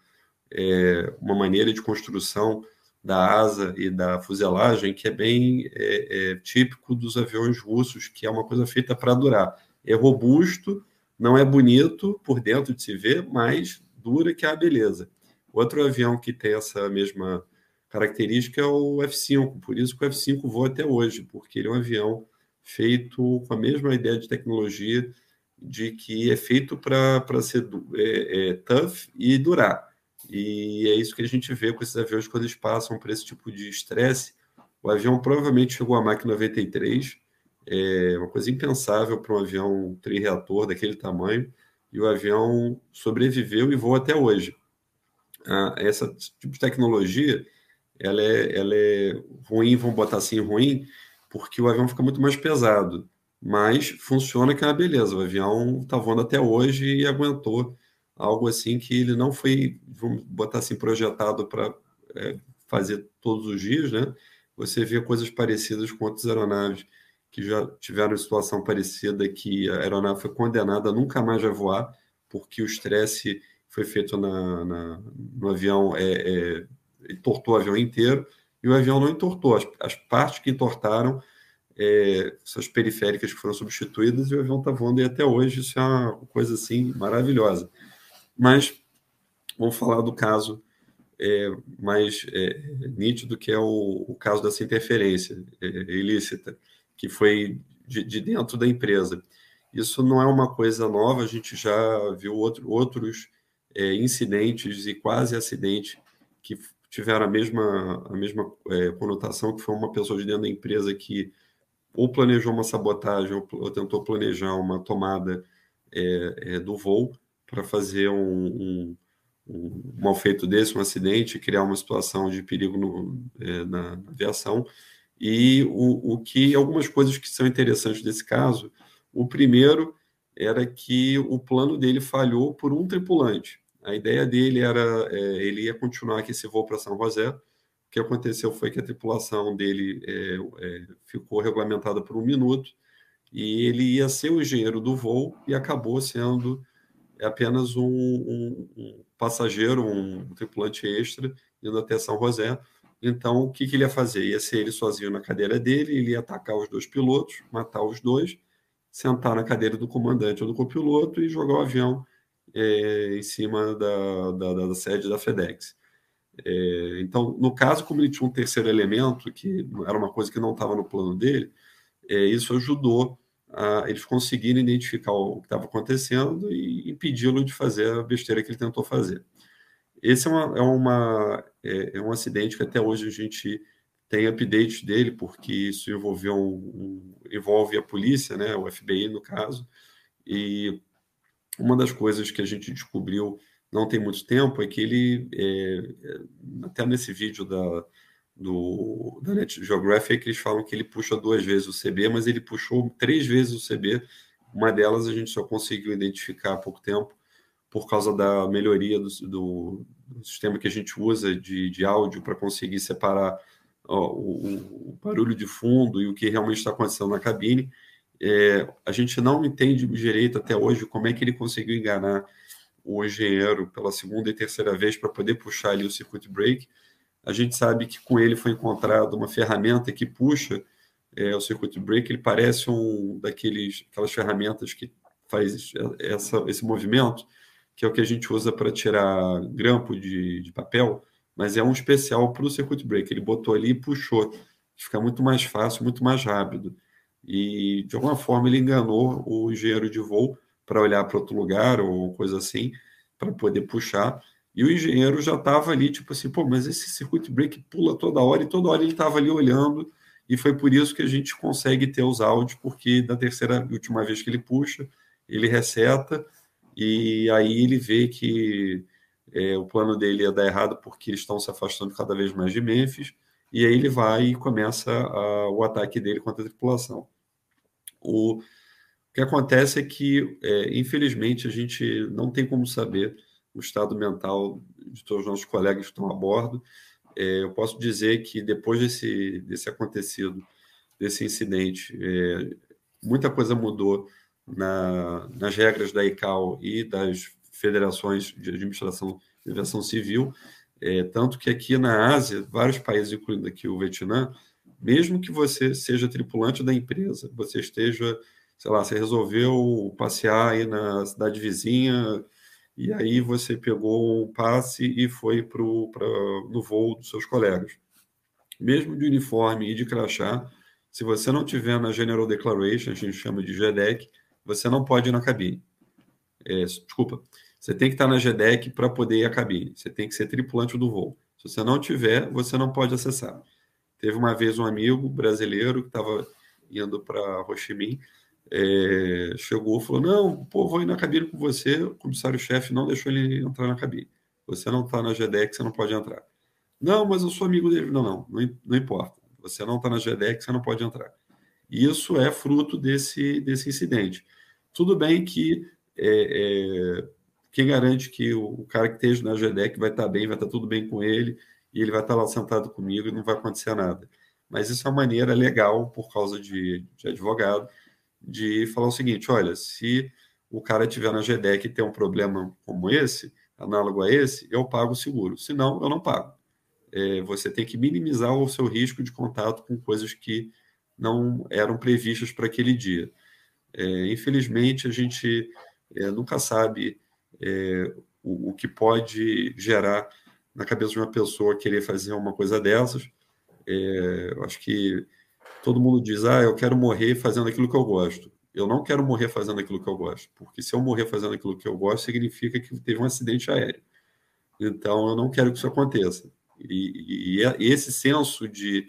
é, uma maneira de construção da asa e da fuselagem que é bem é, é, típico dos aviões russos, que é uma coisa feita para durar é robusto, não é bonito por dentro de se ver, mas dura que é a beleza. Outro avião que tem essa mesma característica é o F-5, por isso que o F-5 voa até hoje, porque ele é um avião feito com a mesma ideia de tecnologia de que é feito para ser é, é, tough e durar. E é isso que a gente vê com esses aviões quando eles passam por esse tipo de estresse. O avião provavelmente chegou a Mach 93, é uma coisa impensável para um avião trireator daquele tamanho, e o avião sobreviveu e voa até hoje. Ah, essa tipo de tecnologia, ela é, ela é ruim, vamos botar assim, ruim, porque o avião fica muito mais pesado, mas funciona que é uma beleza. O avião está voando até hoje e aguentou algo assim que ele não foi, vamos botar assim, projetado para é, fazer todos os dias, né? Você vê coisas parecidas com outras aeronaves que já tiveram situação parecida, que a aeronave foi condenada nunca mais a voar, porque o estresse foi feito na, na, no avião, é, é, entortou o avião inteiro, e o avião não entortou. As, as partes que entortaram é, periféricas que foram substituídas, e o avião está voando e até hoje isso é uma coisa assim maravilhosa. Mas vamos falar do caso é, mais é, nítido, que é o, o caso dessa interferência é, ilícita que foi de, de, dentro da empresa. Isso não é uma coisa nova, a gente já viu outro, outros é, incidentes e quase acidentes que tiveram a mesma, a mesma é, conotação, que foi uma pessoa de dentro da empresa que ou planejou uma sabotagem ou, ou tentou planejar uma tomada é, do voo para fazer um, um, um, mal feito desse, um acidente, criar uma situação de perigo no, é, na aviação e o, o que algumas coisas que são interessantes desse caso, o primeiro era que o plano dele falhou por um tripulante. A ideia dele era é, ele ia continuar aqui esse voo para São José. O que aconteceu foi que a tripulação dele é, é, ficou regulamentada por um minuto e ele ia ser o engenheiro do voo e acabou sendo apenas um, um, um passageiro, um tripulante extra indo até São José então, o que, que ele ia fazer? Ia ser ele sozinho na cadeira dele, ele ia atacar os dois pilotos, matar os dois, sentar na cadeira do comandante ou do copiloto e jogar o avião é, em cima da, da, da, sede da FedEx. É, então, no caso, como ele tinha um terceiro elemento, que era uma coisa que não estava no plano dele, é, isso ajudou a eles conseguirem identificar o que estava acontecendo e impedi-lo de fazer a besteira que ele tentou fazer. Esse é, uma, é, uma, é, é, um acidente que até hoje a gente tem update dele, porque isso envolveu um, um, envolve a polícia, né, o FBI no caso, e uma das coisas que a gente descobriu não tem muito tempo é que ele, é, é até nesse vídeo da, do, da Net Geographic, eles falam que ele puxa duas vezes o CB, mas ele puxou três vezes o CB, uma delas a gente só conseguiu identificar há pouco tempo, por causa da melhoria do, do, do sistema que a gente usa de, de áudio para conseguir separar ó, o, o, barulho de fundo e o que realmente está acontecendo na cabine. É, a gente não entende direito até hoje como é que ele conseguiu enganar o engenheiro pela segunda e terceira vez para poder puxar ali o circuit break. A gente sabe que com ele foi encontrado uma ferramenta que puxa é, o circuit break. Ele parece um daqueles aquelas ferramentas que faz essa, esse movimento que é o que a gente usa para tirar grampo de, de papel, mas é um especial para o circuit breaker. Ele botou ali e puxou, fica muito mais fácil, muito mais rápido. E de alguma forma ele enganou o engenheiro de voo para olhar para outro lugar ou coisa assim, para poder puxar. E o engenheiro já estava ali, tipo assim, pô, mas esse circuit break pula toda hora, e toda hora ele estava ali olhando, e foi por isso que a gente consegue ter os áudios, porque da terceira e última vez que ele puxa, ele reseta, e aí ele vê que é, o plano dele ia dar errado porque eles estão se afastando cada vez mais de Memphis, e aí ele vai e começa a, o ataque dele contra a tripulação. O, o que acontece é que, é, infelizmente, a gente não tem como saber o estado mental de todos os nossos colegas que estão a bordo. É, eu posso dizer que depois desse, desse acontecido, desse incidente, é, muita coisa mudou na, nas regras da ICAO e das federações de administração de aviação civil, é, tanto que aqui na Ásia, vários países, incluindo aqui o Vietnã, mesmo que você seja tripulante da empresa, você esteja, sei lá, você resolveu passear aí na cidade vizinha, e aí você pegou um passe e foi pro, no voo dos seus colegas. Mesmo de uniforme e de crachá, se você não tiver na General Declaration, a gente chama de GDEC, você não pode ir na cabine. É, desculpa, você tem que estar na GDEC para poder ir à cabine. Você tem que ser tripulante do voo. Se você não tiver, você não pode acessar. Teve uma vez um amigo brasileiro que estava indo para Ho Chi Minh, é, chegou falou: Não, pô, vou ir na cabine com você. O comissário-chefe não deixou ele entrar na cabine. Você não está na GDEC, você não pode entrar. Não, mas eu sou amigo dele. Não, não, não, não importa. Você não está na GDEC, você não pode entrar. Isso é fruto desse, desse incidente. Tudo bem que é, é, quem garante que o, o, cara que esteja na GDEC vai estar tá bem, vai estar tá tudo bem com ele, e ele vai estar tá lá sentado comigo e não vai acontecer nada. Mas isso é uma maneira legal, por causa de, de advogado, de falar o seguinte: olha, se o cara tiver na GDEC e ter um problema como esse, análogo a esse, eu pago o seguro. Se não, eu não pago. É, você tem que minimizar o seu risco de contato com coisas que não eram previstas para aquele dia. É, infelizmente, a gente é, nunca sabe é, o, o, que pode gerar na cabeça de uma pessoa querer fazer uma coisa dessas. É, eu acho que todo mundo diz, ah, eu quero morrer fazendo aquilo que eu gosto. Eu não quero morrer fazendo aquilo que eu gosto, porque se eu morrer fazendo aquilo que eu gosto, significa que teve um acidente aéreo. Então, eu não quero que isso aconteça. E, e, e esse senso de,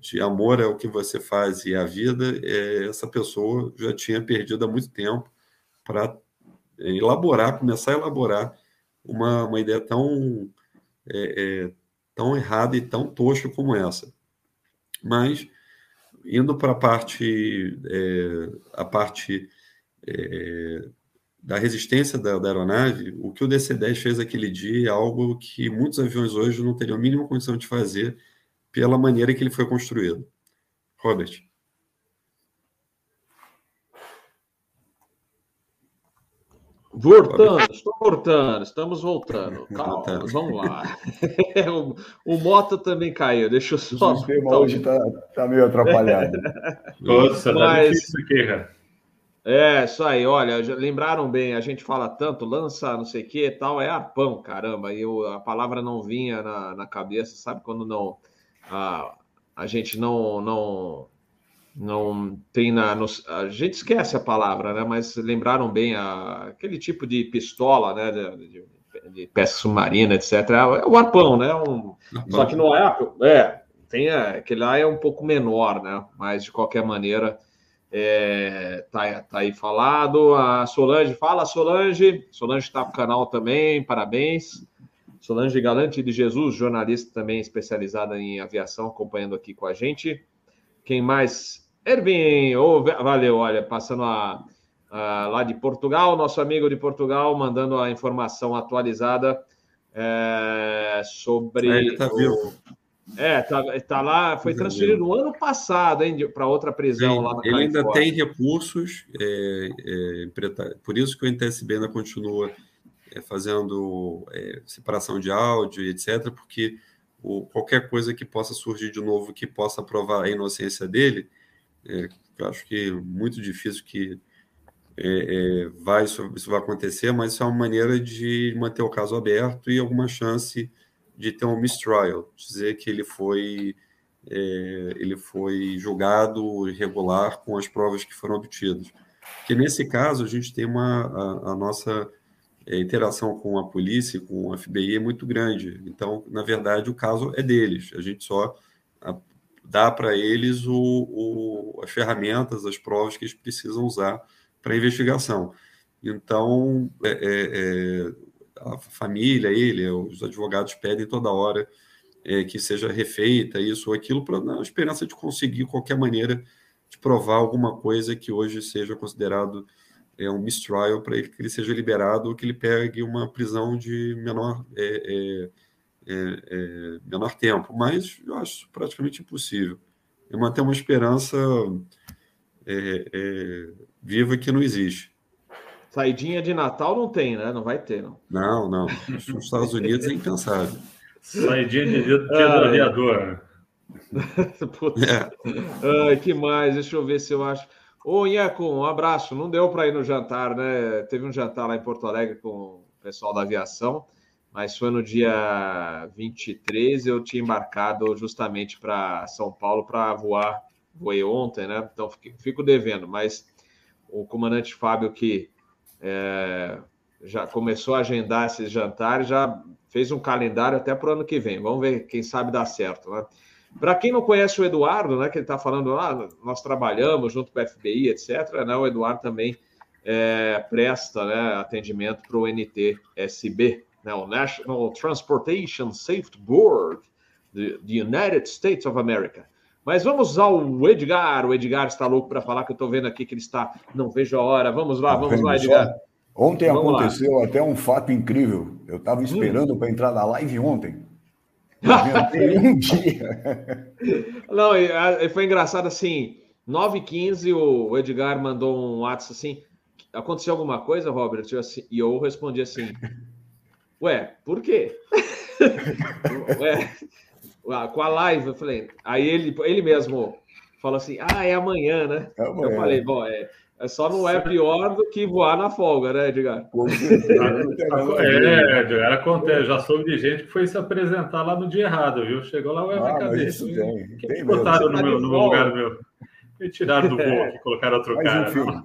de amor ao que você faz e à vida, é, essa pessoa já tinha perdido há muito tempo para elaborar, começar a elaborar uma, uma ideia tão, é, é, tão errada e tão tosca como essa. Mas indo para a parte, é, a parte é, da resistência da, da, aeronave, o que o DC-10 fez aquele dia é algo que muitos aviões hoje não teriam a mínima condição de fazer pela maneira que ele foi construído. Robert. Voltando, estou voltando, estamos voltando. *laughs* Calma, vamos lá. *laughs* o, o Mota também caiu, deixa eu só. O sistema hoje está tá meio atrapalhado. *laughs* Nossa, tá Mas... tá aqui, cara. É, isso aí, olha, lembraram bem, a gente fala tanto, lança não sei o que tal, é arpão, caramba, e eu, a palavra não vinha na, na cabeça, sabe quando não, a, a gente não, não, não tem na. No, a gente esquece a palavra, né? Mas lembraram bem a, aquele tipo de pistola, né? De, de, de pesca submarina, etc. É o arpão, né? Um, só que não é. É, tem aquele lá é um pouco menor, né? Mas de qualquer maneira. É, tá, tá aí falado. A Solange, fala Solange. Solange está no canal também, parabéns. Solange Galante de Jesus, jornalista também especializada em aviação, acompanhando aqui com a gente. Quem mais Ervin, oh, valeu, olha, passando a, a, lá de Portugal, nosso amigo de Portugal, mandando a informação atualizada é, sobre. É, ele tá vivo. É, tá, tá lá, foi transferido no ano passado, hein, para outra prisão lá na Ele ainda tem recursos, é, é, por isso que o NTSB ainda continua é, fazendo é, separação de áudio, etc., porque o, qualquer coisa que possa surgir de novo que possa provar a inocência dele, é, acho que muito difícil que é, é, vai, isso, isso, vai acontecer, mas isso é uma maneira de manter o caso aberto e alguma chance de ter um mistrial, dizer que ele foi é, ele foi julgado irregular com as provas que foram obtidas. Porque nesse caso a gente tem uma a, a nossa é, interação com a polícia, com a FBI é muito grande. Então, na verdade, o caso é deles. A gente só dá para eles o, o, as ferramentas, as provas que eles precisam usar para a investigação. Então, é, é, é, a família, ele, os advogados pedem toda hora é, que seja refeita isso ou aquilo, para na esperança de conseguir qualquer maneira de provar alguma coisa que hoje seja considerado é, um mistrial para ele que ele seja liberado ou que ele pegue uma prisão de menor é, é, menor tempo. Mas eu acho praticamente impossível. É manter uma esperança viva que não existe. Saidinha de Natal não tem, né? Não vai ter, não. Não, não. Nos Estados Unidos é impensável. Saidinha de dia, dia do aviador. *laughs* É. Ai, que mais? Deixa eu ver se eu acho. Ô, Inheco, um abraço. Não deu para ir no jantar, né? Teve um jantar lá em Porto Alegre com o pessoal da aviação, mas foi no dia 23. Eu tinha embarcado justamente para São Paulo para voar voei ontem, né? Então fico devendo, mas o comandante Fábio, que é, já começou a agendar esses jantares, já fez um calendário até para o ano que vem. Vamos ver, quem sabe dá certo, né? Para quem não conhece o Eduardo, né, que ele está falando lá, ah, nós trabalhamos junto com o FBI, etc. Né, o Eduardo também é, presta né, atendimento para o NTSB, né, o National Transportation Safety Board, the United States of America. Mas vamos ao Edgar. O Edgar está louco para falar que eu estou vendo aqui que ele está. Não vejo a hora. Vamos lá, vamos lá, Edgar. Ontem vamos aconteceu lá. até um fato incrível. Eu estava hum. esperando hum. para entrar na live ontem. *laughs* um dia. Não, foi engraçado assim. 9h15, o Edgar mandou um WhatsApp assim. Aconteceu alguma coisa, Robert? E eu respondi assim: Ué, por quê? *laughs* Ué, ah, com a live, eu falei. Aí ele, ele mesmo falou assim: ah, é amanhã, né? É amanhã. Eu falei, bom, é, é só não é pior do que voar na folga, né, Edgar? é, Edgar, acontece. Já soube de gente que foi se apresentar lá no dia errado, viu? Chegou lá, ué, ah, cadê? Isso tem, tem botaram no, meu, no meu lugar meu. Me tiraram do voo *laughs* aqui, colocaram outro Mas, cara. Enfim,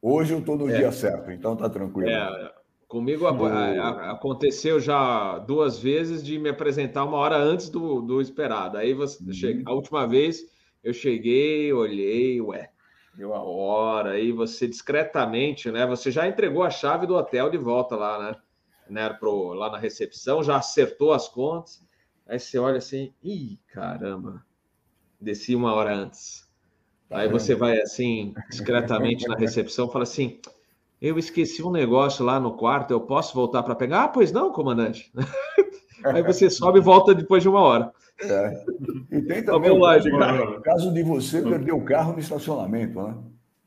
hoje eu estou no é. dia certo, então tá tranquilo. É, Comigo a, a, aconteceu já duas vezes de me apresentar uma hora antes do, do esperado. Aí você uhum. chega, a última vez eu cheguei, olhei, ué, deu a hora, aí você discretamente, né? Você já entregou a chave do hotel de volta lá, né? né pro, lá na recepção, já acertou as contas. Aí você olha assim, ih, caramba, desci uma hora antes. Aí você vai assim, discretamente na recepção, fala assim eu esqueci um negócio lá no quarto, eu posso voltar para pegar? Ah, pois não, comandante. *laughs* Aí você sobe e volta depois de uma hora. É. E tem também o caso, de, caso de você perder o carro no estacionamento, né?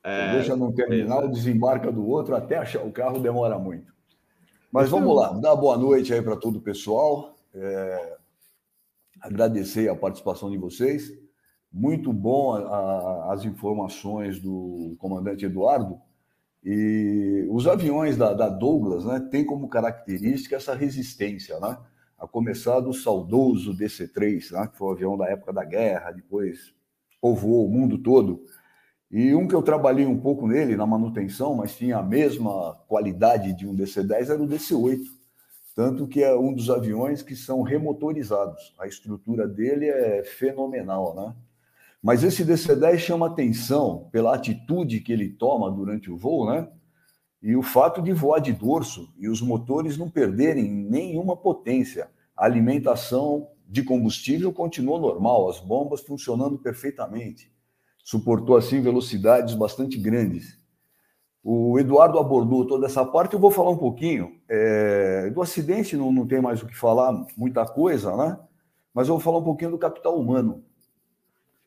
É, deixa num terminal, desembarca do outro, até achar o carro demora muito. Mas vamos lá, dar boa noite aí para todo o pessoal. É, agradecer a participação de vocês. Muito bom a, a, as informações do comandante Eduardo. E os aviões da, da Douglas né, têm como característica essa resistência, né? a começar do saudoso DC-3, né, que foi o avião da época da guerra, depois povoou o mundo todo. E um que eu trabalhei um pouco nele, na manutenção, mas tinha a mesma qualidade de um DC-10, era o DC-8. Tanto que é um dos aviões que são remotorizados. A estrutura dele é fenomenal, né? Mas esse DC-10 chama atenção pela atitude que ele toma durante o voo, né? E o fato de voar de dorso e os motores não perderem nenhuma potência. A alimentação de combustível continuou normal, as bombas funcionando perfeitamente. Suportou, assim, velocidades bastante grandes. O Eduardo abordou toda essa parte, eu vou falar um pouquinho. É, do acidente não, não tem mais o que falar, muita coisa, né? Mas eu vou falar um pouquinho do capital humano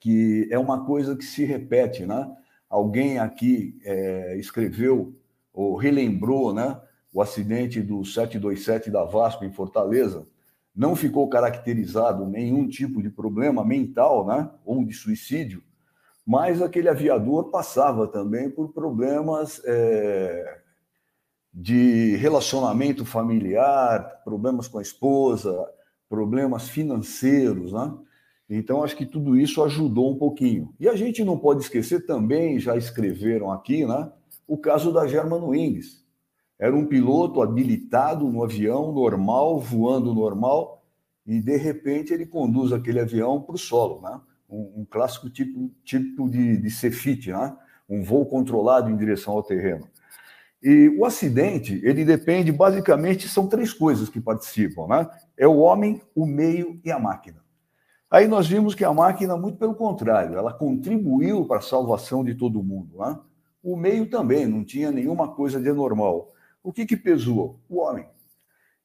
que é uma coisa que se repete, né? Alguém aqui é, escreveu ou relembrou, né? O acidente do 727 da Vasco em Fortaleza não ficou caracterizado nenhum tipo de problema mental, né? Ou de suicídio, mas aquele aviador passava também por problemas é, de relacionamento familiar, problemas com a esposa, problemas financeiros, né? Então, acho que tudo isso ajudou um pouquinho. E a gente não pode esquecer também, já escreveram aqui, né? O caso da Germanwings. Era um piloto habilitado no avião normal, voando normal, e de repente ele conduz aquele avião para o solo, né? Um, um, clássico tipo, tipo de, de CFIT, né? Um voo controlado em direção ao terreno. E o acidente, ele depende, basicamente, são três coisas que participam, né? É o homem, o meio e a máquina. Aí nós vimos que a máquina, muito pelo contrário, ela contribuiu para a salvação de todo mundo. Né? O meio também, não tinha nenhuma coisa de anormal. O que, que pesou? O homem.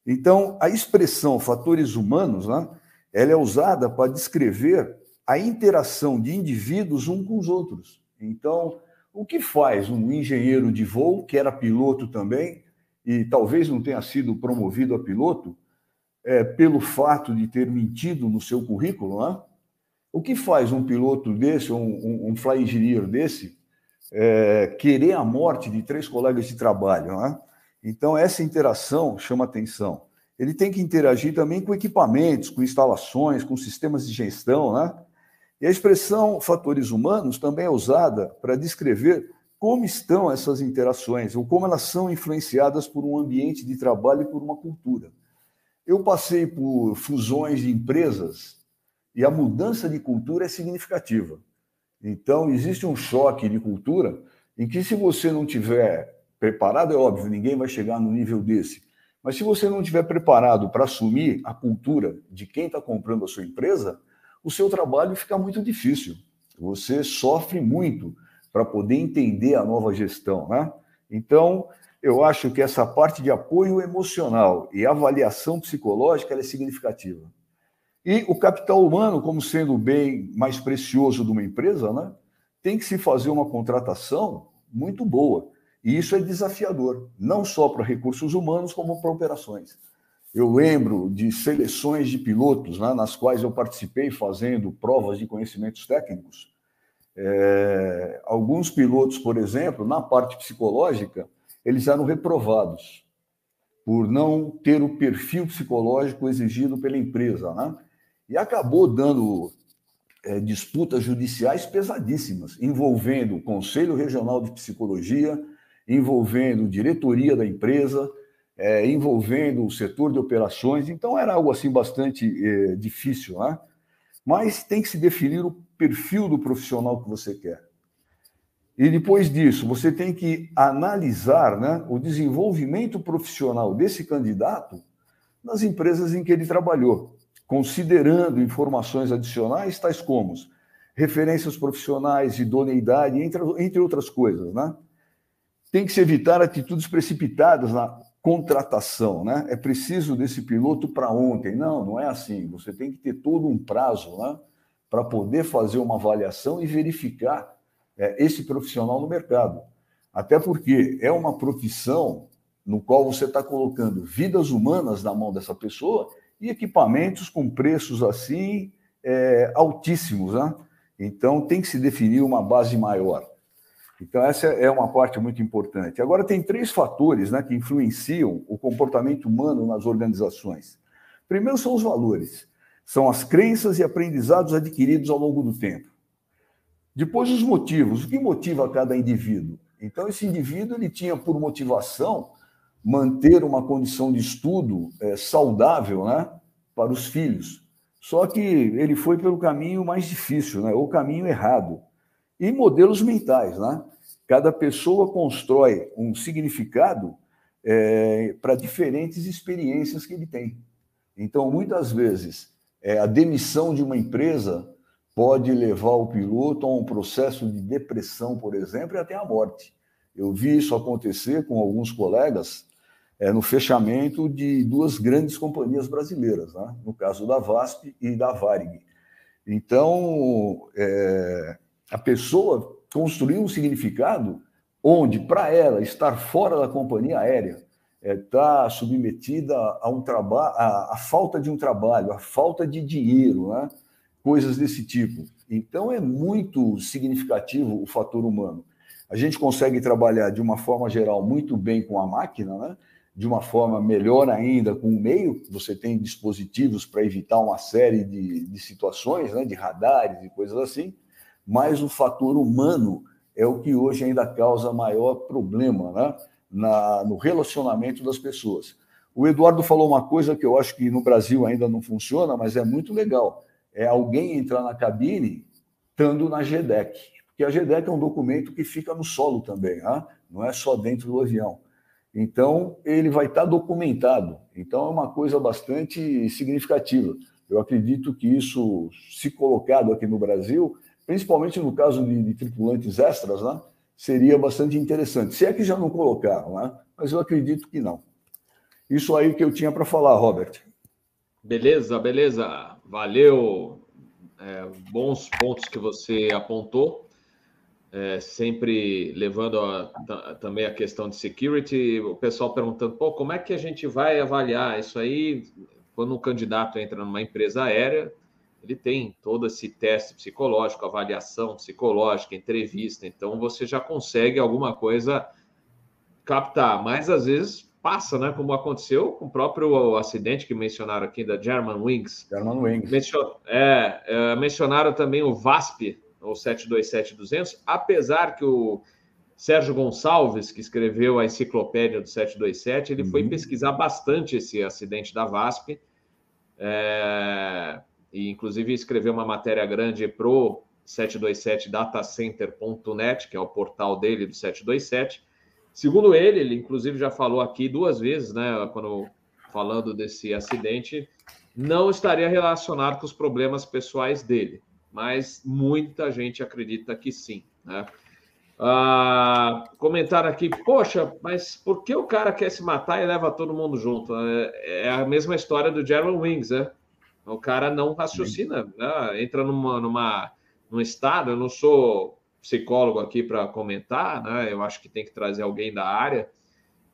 Então, a expressão fatores humanos, né, ela é usada para descrever a interação de indivíduos um com os outros. Então, o que faz um engenheiro de voo, que era piloto também, e talvez não tenha sido promovido a piloto, é, pelo fato de ter mentido no seu currículo, né? o que faz um piloto desse, um, um, um fly engineer desse, é, querer a morte de três colegas de trabalho? Né? Então, essa interação chama atenção. Ele tem que interagir também com equipamentos, com instalações, com sistemas de gestão. Né? E a expressão fatores humanos também é usada para descrever como estão essas interações, ou como elas são influenciadas por um ambiente de trabalho e por uma cultura. Eu passei por fusões de empresas e a mudança de cultura é significativa. Então, existe um choque de cultura em que, se você não tiver preparado, é óbvio, ninguém vai chegar no nível desse. Mas se você não estiver preparado para assumir a cultura de quem está comprando a sua empresa, o seu trabalho fica muito difícil. Você sofre muito para poder entender a nova gestão. Né? Então, eu acho que essa parte de apoio emocional e avaliação psicológica é significativa. E o capital humano, como sendo o bem mais precioso de uma empresa, né, tem que se fazer uma contratação muito boa. E isso é desafiador, não só para recursos humanos, como para operações. Eu lembro de seleções de pilotos né, nas quais eu participei fazendo provas de conhecimentos técnicos. É, alguns pilotos, por exemplo, na parte psicológica, eles eram reprovados por não ter o perfil psicológico exigido pela empresa, né? E acabou dando é, disputas judiciais pesadíssimas, envolvendo o Conselho Regional de Psicologia, envolvendo diretoria da empresa, é, envolvendo o setor de operações. Então era algo assim bastante é, difícil, né? Mas tem que se definir o perfil do profissional que você quer. E depois disso, você tem que analisar né, o desenvolvimento profissional desse candidato nas empresas em que ele trabalhou, considerando informações adicionais, tais como referências profissionais, idoneidade, entre, entre outras coisas. Né? Tem que se evitar atitudes precipitadas na contratação. Né? É preciso desse piloto para ontem. Não, não é assim. Você tem que ter todo um prazo né, para poder fazer uma avaliação e verificar é, esse profissional no mercado. Até porque é uma profissão no qual você está colocando vidas humanas na mão dessa pessoa e equipamentos com preços assim é, altíssimos. Né? Então tem que se definir uma base maior. Então, essa é uma parte muito importante. Agora, tem três fatores né, que influenciam o comportamento humano nas organizações. Primeiro são os valores, são as crenças e aprendizados adquiridos ao longo do tempo. Depois, os motivos. O que motiva cada indivíduo? Então, esse indivíduo ele tinha por motivação manter uma condição de estudo é, saudável né, para os filhos. Só que ele foi pelo caminho mais difícil, né, o caminho errado. E modelos mentais. Né? Cada pessoa constrói um significado é, para diferentes experiências que ele tem. Então, muitas vezes, é, a demissão de uma empresa pode levar o piloto a um processo de depressão, por exemplo, e até a morte. Eu vi isso acontecer com alguns colegas é, no fechamento de duas grandes companhias brasileiras, né? no caso da VASP e da Varig. Então, é, a pessoa construiu um significado onde, para ela, estar fora da companhia aérea está é, submetida a um trabalho, a, a falta de um trabalho, a falta de dinheiro, né? Coisas desse tipo. Então é muito significativo o fator humano. A gente consegue trabalhar de uma forma geral muito bem com a máquina, né? de uma forma melhor ainda com o meio. Você tem dispositivos para evitar uma série de, de situações, né? de radares e coisas assim, mas o fator humano é o que hoje ainda causa maior problema né? Na, no relacionamento das pessoas. O Eduardo falou uma coisa que eu acho que no Brasil ainda não funciona, mas é muito legal. É alguém entrar na cabine estando na GDEC. Porque a GDEC é um documento que fica no solo também, né? não é só dentro do avião. Então, ele vai estar documentado. Então, é uma coisa bastante significativa. Eu acredito que isso, se colocado aqui no Brasil, principalmente no caso de, de tripulantes extras, né, seria bastante interessante. Se é que já não colocaram, né? mas eu acredito que não. Isso aí que eu tinha para falar, Robert. Beleza, beleza. Valeu. É, bons pontos que você apontou. É, sempre levando a, também a questão de security, o pessoal perguntando, pô, como é que a gente vai avaliar isso aí quando um candidato entra numa empresa aérea, ele tem todo esse teste psicológico, avaliação psicológica, entrevista, então você já consegue alguma coisa captar, mas às vezes passa, né? Como aconteceu com o próprio acidente que mencionaram aqui da German Wings. German Wings. Mencio... É, é, mencionaram também o VASP, ou 727-200, apesar que o Sérgio Gonçalves, que escreveu a enciclopédia do 727, ele uhum. foi pesquisar bastante esse acidente da VASP, é... e inclusive escreveu uma matéria grande pro 727datacenter.net, que é o portal dele do 727, Segundo ele, ele inclusive já falou aqui duas vezes, né, quando falando desse acidente, não estaria relacionado com os problemas pessoais dele, mas muita gente acredita que sim, né? Ah, comentar aqui, poxa, mas por que o cara quer se matar e leva todo mundo junto? É, é a mesma história do German Wings, né? O cara não raciocina, né? entra numa, numa, num estado. Eu não sou psicólogo aqui para comentar, né? Eu acho que tem que trazer alguém da área,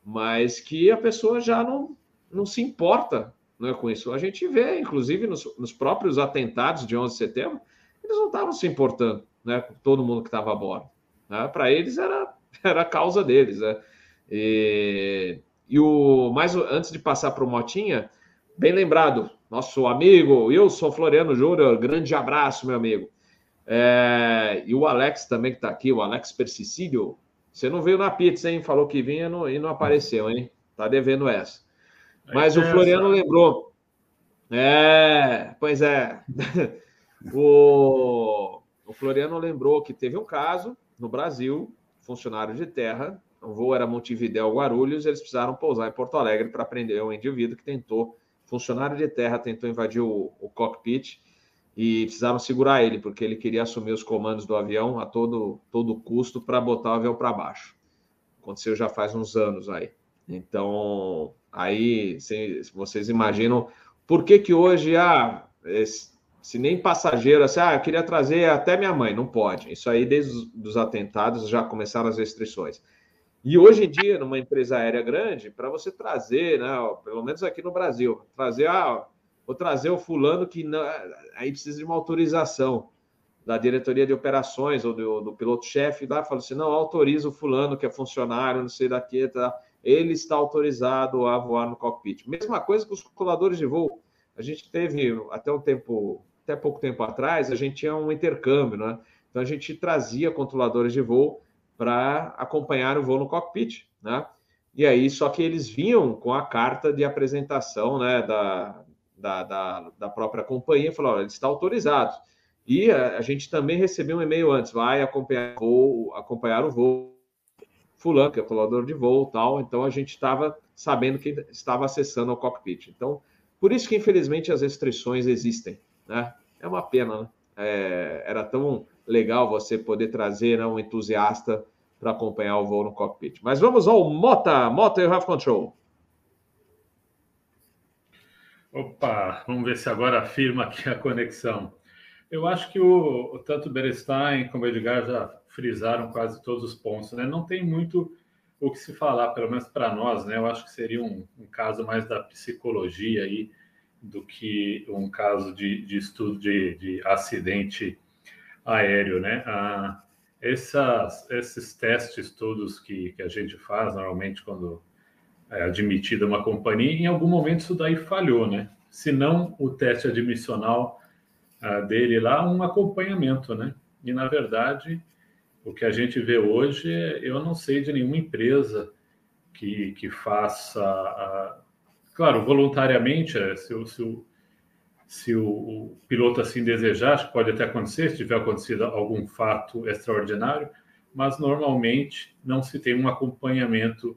mas que a pessoa já não, não se importa né, com isso. A gente vê, inclusive, nos, nos próprios atentados de 11 de setembro, eles não estavam se importando né, com todo mundo que estava a bordo. Né? Para eles era, *laughs* era a causa deles. Né? E, e o mais antes de passar para o Motinha, bem lembrado, nosso amigo Wilson Floriano Júnior, grande abraço, meu amigo. É, e o Alex também que está aqui, o Alex Persicídio. Você não veio na pizza, hein? Falou que vinha no, e não apareceu, hein? Tá devendo essa. Mas o Floriano lembrou. É, pois é. *laughs* o, o Floriano lembrou que teve um caso no Brasil, funcionário de terra, o voo era Montevidéu Guarulhos, eles precisaram pousar em Porto Alegre para prender um indivíduo que tentou, funcionário de terra, tentou invadir o, o cockpit e precisaram segurar ele, porque ele queria assumir os comandos do avião a todo, todo custo para botar o avião para baixo. Aconteceu já faz uns anos aí. Então, aí vocês imaginam por que, que hoje, ah, se nem passageiro, assim, ah, eu queria trazer até minha mãe, não pode. Isso aí, desde os atentados, já começaram as restrições. E hoje em dia, numa empresa aérea grande, para você trazer, né, pelo menos aqui no Brasil, trazer, ah, vou trazer o fulano que não, aí precisa de uma autorização da diretoria de operações ou do, do piloto-chefe lá, fala assim, não, autoriza o fulano que é funcionário, não sei daqui, tá? ele está autorizado a voar no cockpit. Mesma coisa com os calculadores de voo. A gente teve até um tempo, até pouco tempo atrás, a gente tinha um intercâmbio, né? Então a gente trazia controladores de voo para acompanhar o voo no cockpit, né? E aí, só que eles vinham com a carta de apresentação, né, da, da, da, da própria companhia, falou: olha, ele está autorizado. E a, a, gente também recebeu um e-mail antes, vai acompanhar o voo, acompanhar o voo fulano, que é colador de voo tal. Então a gente estava sabendo que estava acessando o cockpit. Então, por isso que infelizmente as restrições existem, né? É uma pena, né? É, era tão legal você poder trazer né, um entusiasta para acompanhar o voo no cockpit. Mas vamos ao Mota, Mota e Control. Opa, vamos ver se agora afirma aqui a conexão. Eu acho que o, o tanto Berestein como Edgar já frisaram quase todos os pontos, né? Não tem muito o que se falar, pelo menos para nós, né? Eu acho que seria um, um, caso mais da psicologia aí do que um caso de, de estudo de, de, acidente aéreo, né? Ah, essas, esses testes todos que, que a gente faz normalmente quando admitida uma companhia, em algum momento isso daí falhou, né? Se não o teste admissional ah, dele lá, um acompanhamento, né? E na verdade, o que a gente vê hoje, eu não sei de nenhuma empresa que, que faça, ah, claro, voluntariamente, é, se, o, se, o, se o, o piloto assim desejar, pode até acontecer, se tiver acontecido algum fato extraordinário, mas normalmente não se tem um acompanhamento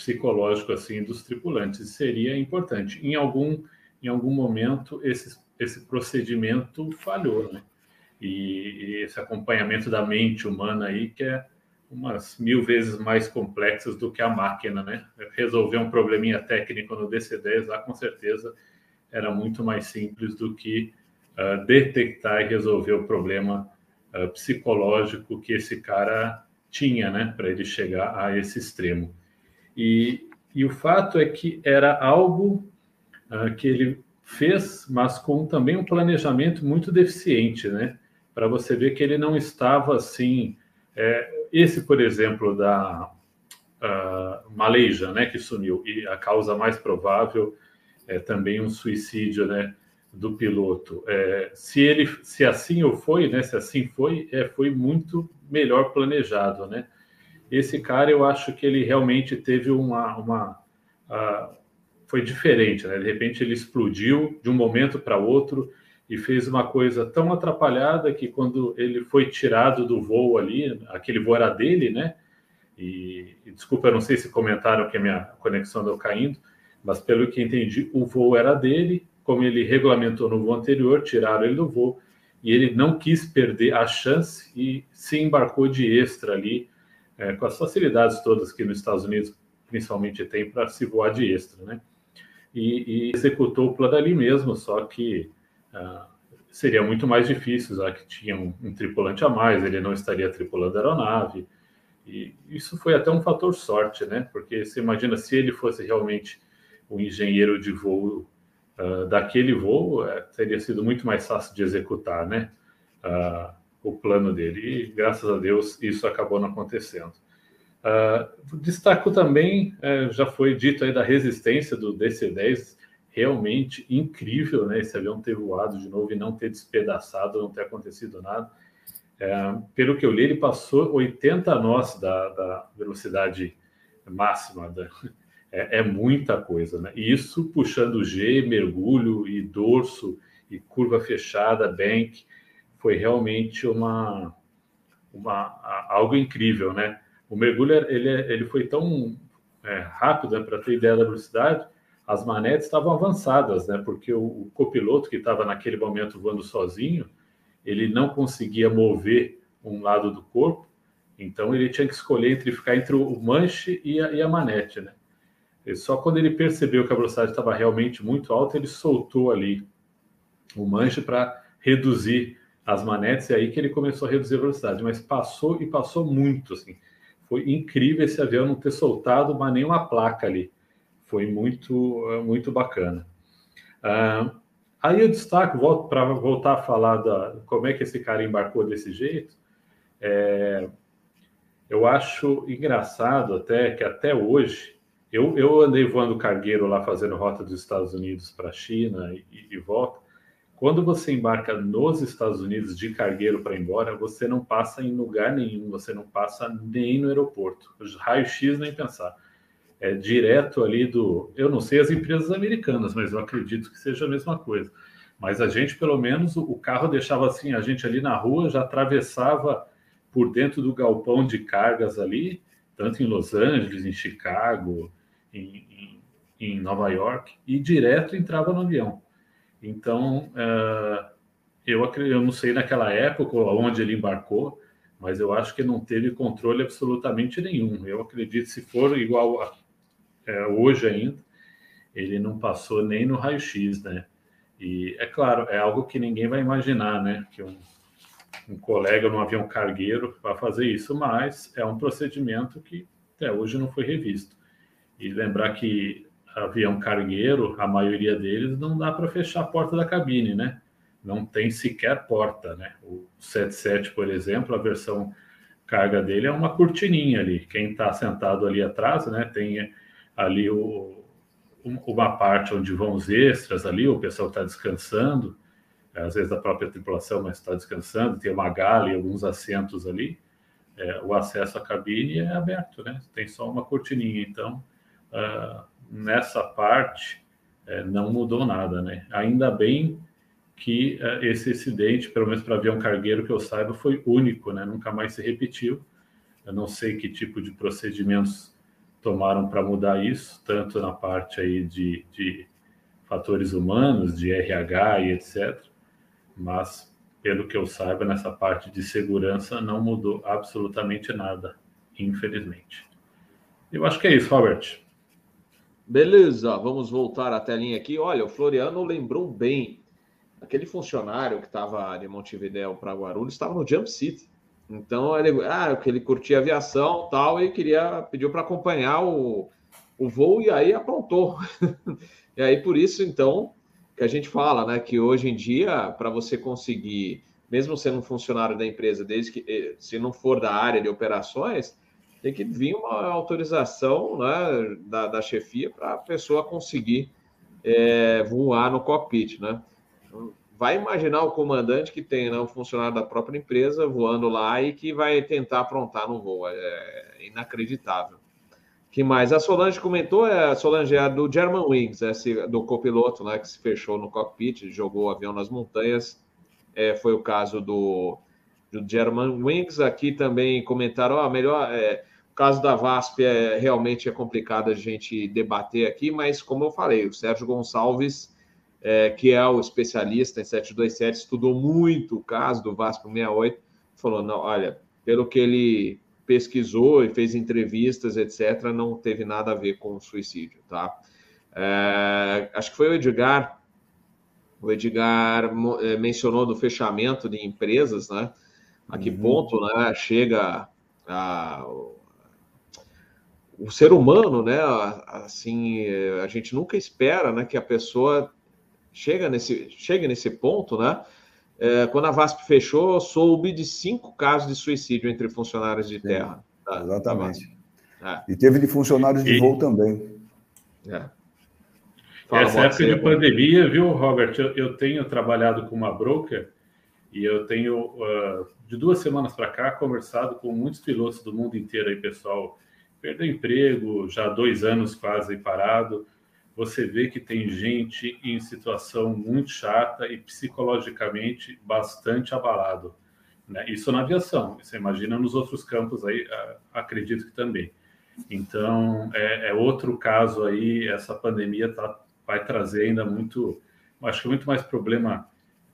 psicológico assim dos tripulantes. Seria importante. Em algum em algum momento esse esse procedimento falhou, né? E, e esse acompanhamento da mente humana aí que é umas mil vezes mais complexas do que a máquina, né? Resolver um probleminha técnico no DC10 lá com certeza era muito mais simples do que uh, detectar e resolver o problema uh, psicológico que esse cara tinha, né, para ele chegar a esse extremo. E, e o fato é que era algo uh, que ele fez, mas com também um planejamento muito deficiente, né? Para você ver que ele não estava assim. É, esse, por exemplo, da uh, Malaysia, né, que sumiu, e a causa mais provável é também um suicídio, né, do piloto. É, se ele, se assim ou foi, né, se assim foi, é, foi muito melhor planejado, né? Esse cara, eu acho que ele realmente teve uma, uma uh, foi diferente, né? De repente ele explodiu de um momento para outro e fez uma coisa tão atrapalhada que quando ele foi tirado do voo ali, aquele voo era dele, né? E, e desculpa, eu não sei se comentaram que a minha conexão deu caindo, mas pelo que entendi, o voo era dele, como ele regulamentou no voo anterior, tiraram ele do voo e ele não quis perder a chance e se embarcou de extra ali é, com as facilidades todas que nos Estados Unidos principalmente tem para se voar de extra, né? E, e, executou o plano ali mesmo, só que uh, seria muito mais difícil, já que tinha um, um, tripulante a mais, ele não estaria tripulando a aeronave. E isso foi até um fator sorte, né? Porque você imagina se ele fosse realmente o um engenheiro de voo uh, daquele voo, uh, teria sido muito mais fácil de executar, né? Uh, o plano dele. E graças a Deus isso acabou não acontecendo. Uh, destaco também, uh, já foi dito aí da resistência do DC-10, realmente incrível, né? Esse avião ter voado de novo e não ter despedaçado, não ter acontecido nada. Uh, pelo que eu li, ele passou 80 nós da, da velocidade máxima. Da, *laughs* é, é, muita coisa, né? E isso puxando G, mergulho e dorso e curva fechada, bank, foi realmente uma, uma algo incrível, né? O mergulho ele, ele foi tão é, rápido né, para ter ideia da velocidade, as manetes estavam avançadas, né? Porque o, o copiloto que estava naquele momento voando sozinho, ele não conseguia mover um lado do corpo, então ele tinha que escolher entre ficar entre o manche e a, e a manete, né? E só quando ele percebeu que a velocidade estava realmente muito alta, ele soltou ali o manche para reduzir as manetes, e aí que ele começou a reduzir a velocidade, mas passou e passou muito, assim. Foi incrível esse avião não ter soltado mas nenhuma placa ali. Foi muito, muito bacana. Aí eu destaco, volto para voltar a falar da como é que esse cara embarcou desse jeito. É, eu acho engraçado até que até hoje eu, eu andei voando cargueiro lá fazendo rota dos Estados Unidos para a China e, e volta. Quando você embarca nos Estados Unidos de cargueiro para embora, você não passa em lugar nenhum, você não passa nem no aeroporto. Raio-X nem pensar. É direto ali do. Eu não sei as empresas americanas, mas eu acredito que seja a mesma coisa. Mas a gente, pelo menos, o carro deixava assim, a gente ali na rua já atravessava por dentro do galpão de cargas ali, tanto em Los Angeles, em Chicago, em, em, em Nova York, e direto entrava no avião. Então, uh, eu, eu não sei naquela época onde ele embarcou, mas eu acho que não teve controle absolutamente nenhum. Eu acredito, se for igual a, é, hoje ainda, ele não passou nem no raio-x, né? E é claro, é algo que ninguém vai imaginar, né? Que um, um colega no avião cargueiro vai fazer isso, mas é um procedimento que até hoje não foi revisto. E lembrar que avião cargueiro, a maioria deles, não dá para fechar a porta da cabine, né? não tem sequer porta, né? O 77, por exemplo, a versão carga dele é uma cortininha ali. Quem está sentado ali atrás, né? Tem ali o, uma parte onde vão os extras ali, o pessoal está descansando, às vezes a própria tripulação, mas está descansando, tem uma gala e alguns assentos ali. É, o acesso à cabine é aberto, né? Tem só uma cortininha. Então, uh, nessa parte, é, não mudou nada, né? Ainda bem que uh, esse acidente, pelo menos para avião cargueiro que eu saiba, foi único, né? Nunca mais se repetiu. Eu não sei que tipo de procedimentos tomaram para mudar isso, tanto na parte aí de, de fatores humanos, de RH e etc. Mas, pelo que eu saiba, nessa parte de segurança não mudou absolutamente nada, infelizmente. Eu acho que é isso, Robert. Beleza, vamos voltar à telinha aqui. Olha, o Floriano lembrou bem aquele funcionário que estava de Montevideo para Guarulhos estava no Jump City. Então ele, ah, ele curtia aviação tal e queria pediu para acompanhar o, o voo e aí aprontou. *laughs* e aí por isso então que a gente fala, né, que hoje em dia para você conseguir, mesmo sendo um funcionário da empresa, desde que eh, se não for da área de operações, tem que vir uma autorização né, da, da chefia para a pessoa conseguir é, voar no cockpit, né? vai imaginar o comandante que tem né, um funcionário da própria empresa voando lá e que vai tentar aprontar no voo. É inacreditável. que mais? A Solange comentou, é a Solange é do German Wings, esse, do copiloto né, que se fechou no cockpit, jogou o avião nas montanhas. É, foi o caso do, do German Wings. Aqui também comentaram, ó, melhor. É, o caso da VASP é realmente é complicado a gente debater aqui, mas como eu falei, o Sérgio Gonçalves é, que é o especialista em 727, estudou muito o caso do Vasco 68, falou: não, olha, pelo que ele pesquisou e fez entrevistas, etc., não teve nada a ver com o suicídio, tá? É, acho que foi o Edgar, o Edgar é, mencionou do fechamento de empresas, né? A que uhum. ponto né, chega a, o ser humano, né? Assim, a gente nunca espera né, que a pessoa chega nesse, chega nesse ponto, né? É, quando a VASP fechou, soube de cinco casos de suicídio entre funcionários de terra. Tá, exatamente. É. E teve de funcionários de e... voo também. É. Fala, Essa época de pandemia, viu, Robert? Eu, eu, tenho trabalhado com uma broker e eu tenho, uh, de duas semanas para cá, conversado com muitos pilotos do mundo inteiro aí, pessoal. Perdeu emprego, já dois anos quase parado você vê que tem gente em situação muito chata e psicologicamente bastante abalado. Né? Isso na aviação, você imagina nos outros campos aí, acredito que também. Então, é, é outro caso aí, essa pandemia tá, vai trazer ainda muito, acho que muito mais problema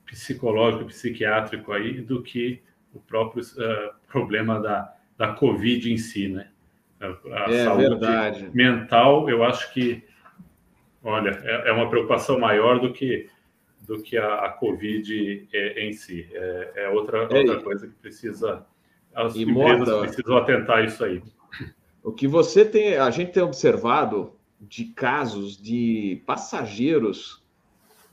psicológico, psiquiátrico aí, do que o próprio uh, problema da, da Covid em si, né? A, a é saúde verdade. mental, eu acho que Olha, é, é uma preocupação maior do que do que a, a Covid é, em si. É, é outra, é, outra coisa que precisa. As empresas Mota, precisam atentar isso aí. O que você tem, a gente tem observado de casos de passageiros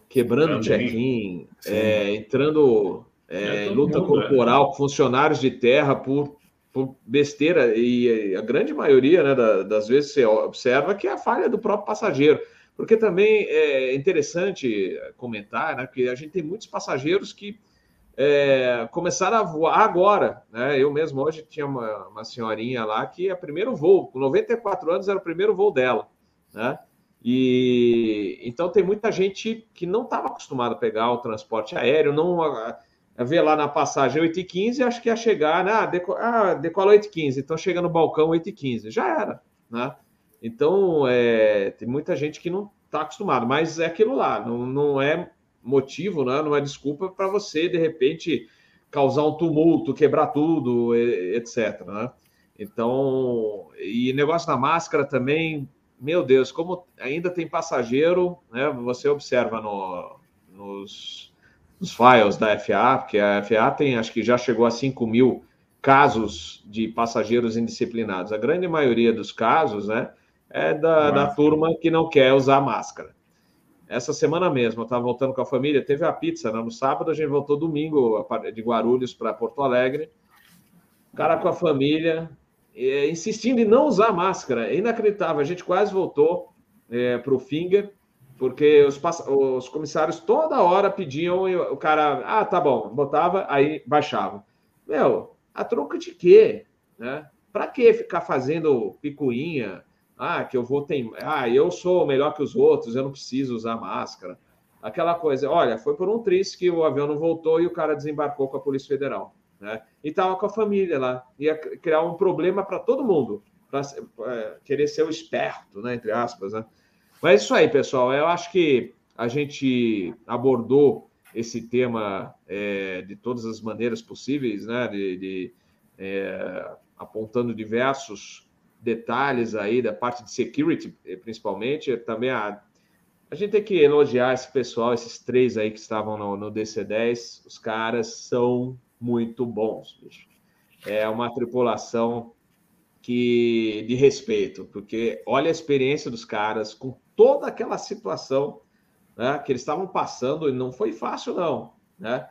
quebrando check-in, é, entrando é, em luta mundo, corporal com funcionários de terra por, por besteira, e a grande maioria né, das vezes você observa que é a falha do próprio passageiro. Porque também é interessante comentar, né, que a gente tem muitos passageiros que é, começaram a voar agora. Né? Eu mesmo hoje tinha uma, uma senhorinha lá que é o primeiro voo, com 94 anos era o primeiro voo dela. Né? E então tem muita gente que não estava acostumada a pegar o transporte aéreo, não ver lá na passagem 8 e 15 acho que ia chegar, né? Ah, deco, ah, decola 8 e 15 então chega no balcão 8 e 15 já era, né? Então, é, tem muita gente que não está acostumado, mas é aquilo lá, não, não é motivo, né? não é desculpa para você, de repente, causar um tumulto, quebrar tudo, etc. Né? Então, e negócio da máscara também, meu Deus, como ainda tem passageiro, né? Você observa no, nos, nos files da FA, porque a FA tem, acho que já chegou a 5 mil casos de passageiros indisciplinados. A grande maioria dos casos, né? é da, da turma que não quer usar máscara. essa semana mesmo, eu estava voltando com a família, teve a pizza né? no sábado, a gente voltou domingo de Guarulhos para Porto Alegre. Cara com a família, é, insistindo em não usar máscara. É inacreditável. A gente quase voltou é, para o Finger, porque os, os, comissários toda hora pediam e o cara, ah, tá bom, botava, aí baixava. Meu, a troca de quê? Né? Para que ficar fazendo picuinha? Ah, que eu vou ter. Ah, eu sou melhor que os outros, eu não preciso usar máscara. Aquela coisa, olha, foi por um triste que o avião não voltou e o cara desembarcou com a Polícia Federal. Né? E estava com a família lá. Ia criar um problema para todo mundo, para é, querer ser o esperto, né? entre aspas. Né? Mas é isso aí, pessoal. Eu acho que a gente abordou esse tema é, de todas as maneiras possíveis, né? de, de é, apontando diversos detalhes aí da parte de security, principalmente. Também a, a gente tem que elogiar esse pessoal, esses três aí que estavam no, no DC-10. Os caras são muito bons, bicho. É uma tripulação que de respeito, porque olha a experiência dos caras com toda aquela situação né, que eles estavam passando e não foi fácil não, né?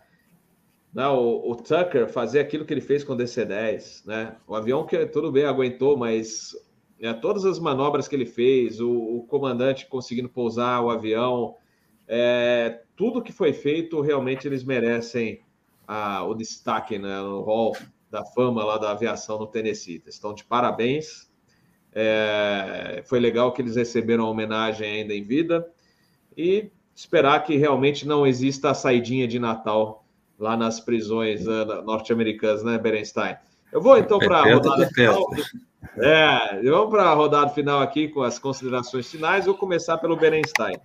Não, o, o, Tucker fazer aquilo que ele fez com o DC-10, né? O avião que tudo bem aguentou, mas né, todas as manobras que ele fez, o, o comandante conseguindo pousar o avião, é, tudo que foi feito realmente eles merecem a, o destaque né, no hall da fama lá da aviação no Tennessee. Estão de parabéns. É, foi legal que eles receberam a homenagem ainda em vida e esperar que realmente não exista a saidinha de Natal lá nas prisões uh, norte-americanas, né, Berenstein? Eu vou então para a rodada final. É, vamos para a rodada final aqui com as considerações finais. Vou começar pelo Berenstein.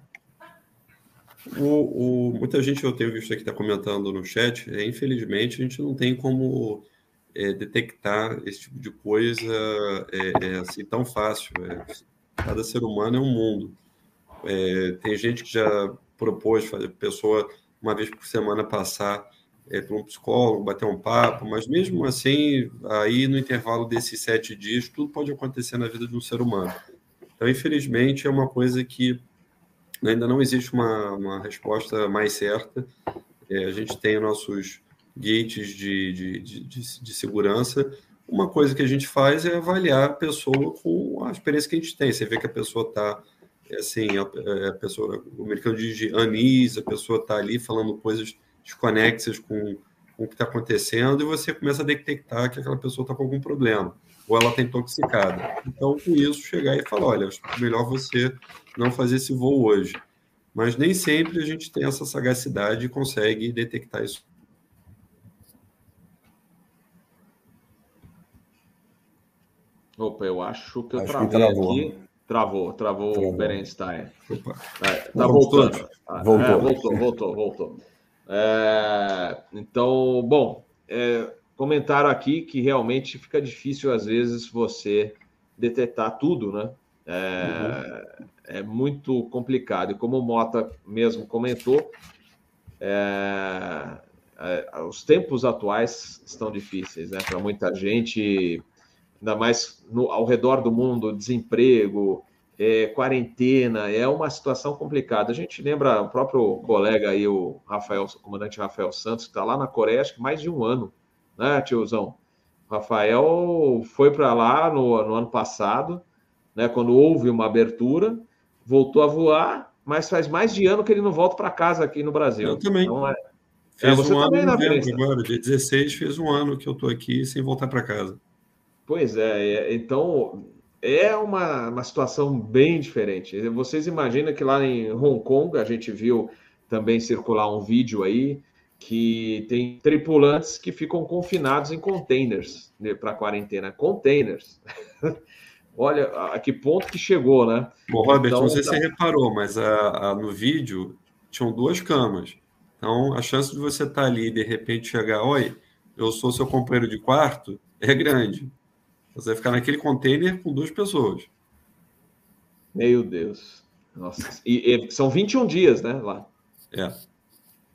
O, o, muita gente eu tenho visto aqui está comentando no chat, é, infelizmente a gente não tem como é, detectar esse tipo de coisa é, é assim tão fácil. É. cada ser humano é um mundo. É, tem gente que já propôs fazer pessoa uma vez por semana passar é, para um psicólogo, bater um papo, mas mesmo assim, aí no intervalo desses sete dias, tudo pode acontecer na vida de um ser humano. Então, infelizmente, é uma coisa que ainda não existe uma, uma resposta mais certa. É, a gente tem nossos gates de, de, de, de, de segurança. Uma coisa que a gente faz é avaliar a pessoa com a experiência que a gente tem. Você vê que a pessoa está é assim, a, a, pessoa, o americano diz anis, a pessoa está ali falando coisas desconexas com, com o que está acontecendo e você começa a detectar que aquela pessoa está com algum problema ou ela está intoxicada. Então, com isso, chegar e falar: olha, melhor você não fazer esse voo hoje. Mas nem sempre a gente tem essa sagacidade e consegue detectar isso. Opa, eu acho que eu acho travei que travou. aqui. Travou, travou, travou. o Berenstein. É, tá voltando. Voltou. É, voltou, voltou, voltou. É, então, bom, é, comentaram aqui que realmente fica difícil, às vezes, você detectar tudo, né? É, uhum. é muito complicado. E como o Mota mesmo comentou, é, é, os tempos atuais estão difíceis, né? Para muita gente, ainda mais no, ao redor do mundo, desemprego, é, quarentena, é uma situação complicada. A gente lembra o próprio colega aí, o Rafael, o comandante Rafael Santos, que está lá na Coreia, acho que mais de um ano né, tiozão? O Rafael foi para lá no, no, ano passado, né, quando houve uma abertura, voltou a voar, mas faz mais de ano que ele não volta para casa aqui no Brasil. Eu também. Então, é... Fez é, um também ano novembro, agora, dia 16, fez um ano que eu estou aqui sem voltar para casa. Pois é, é, então é uma, uma situação bem diferente. Vocês imaginam que lá em Hong Kong a gente viu também circular um vídeo aí que tem tripulantes que ficam confinados em containers né, para quarentena. Containers. *laughs* Olha a que ponto que chegou, né? Bom, Robert, então, não sei tá... se você reparou, mas a, a, no vídeo tinham duas camas. Então, a chance de você estar tá ali e de repente chegar, oi, eu sou seu companheiro de quarto, é grande. Você vai ficar naquele container com duas pessoas. Meu Deus. Nossa. E, e são 21 dias, né, lá. É.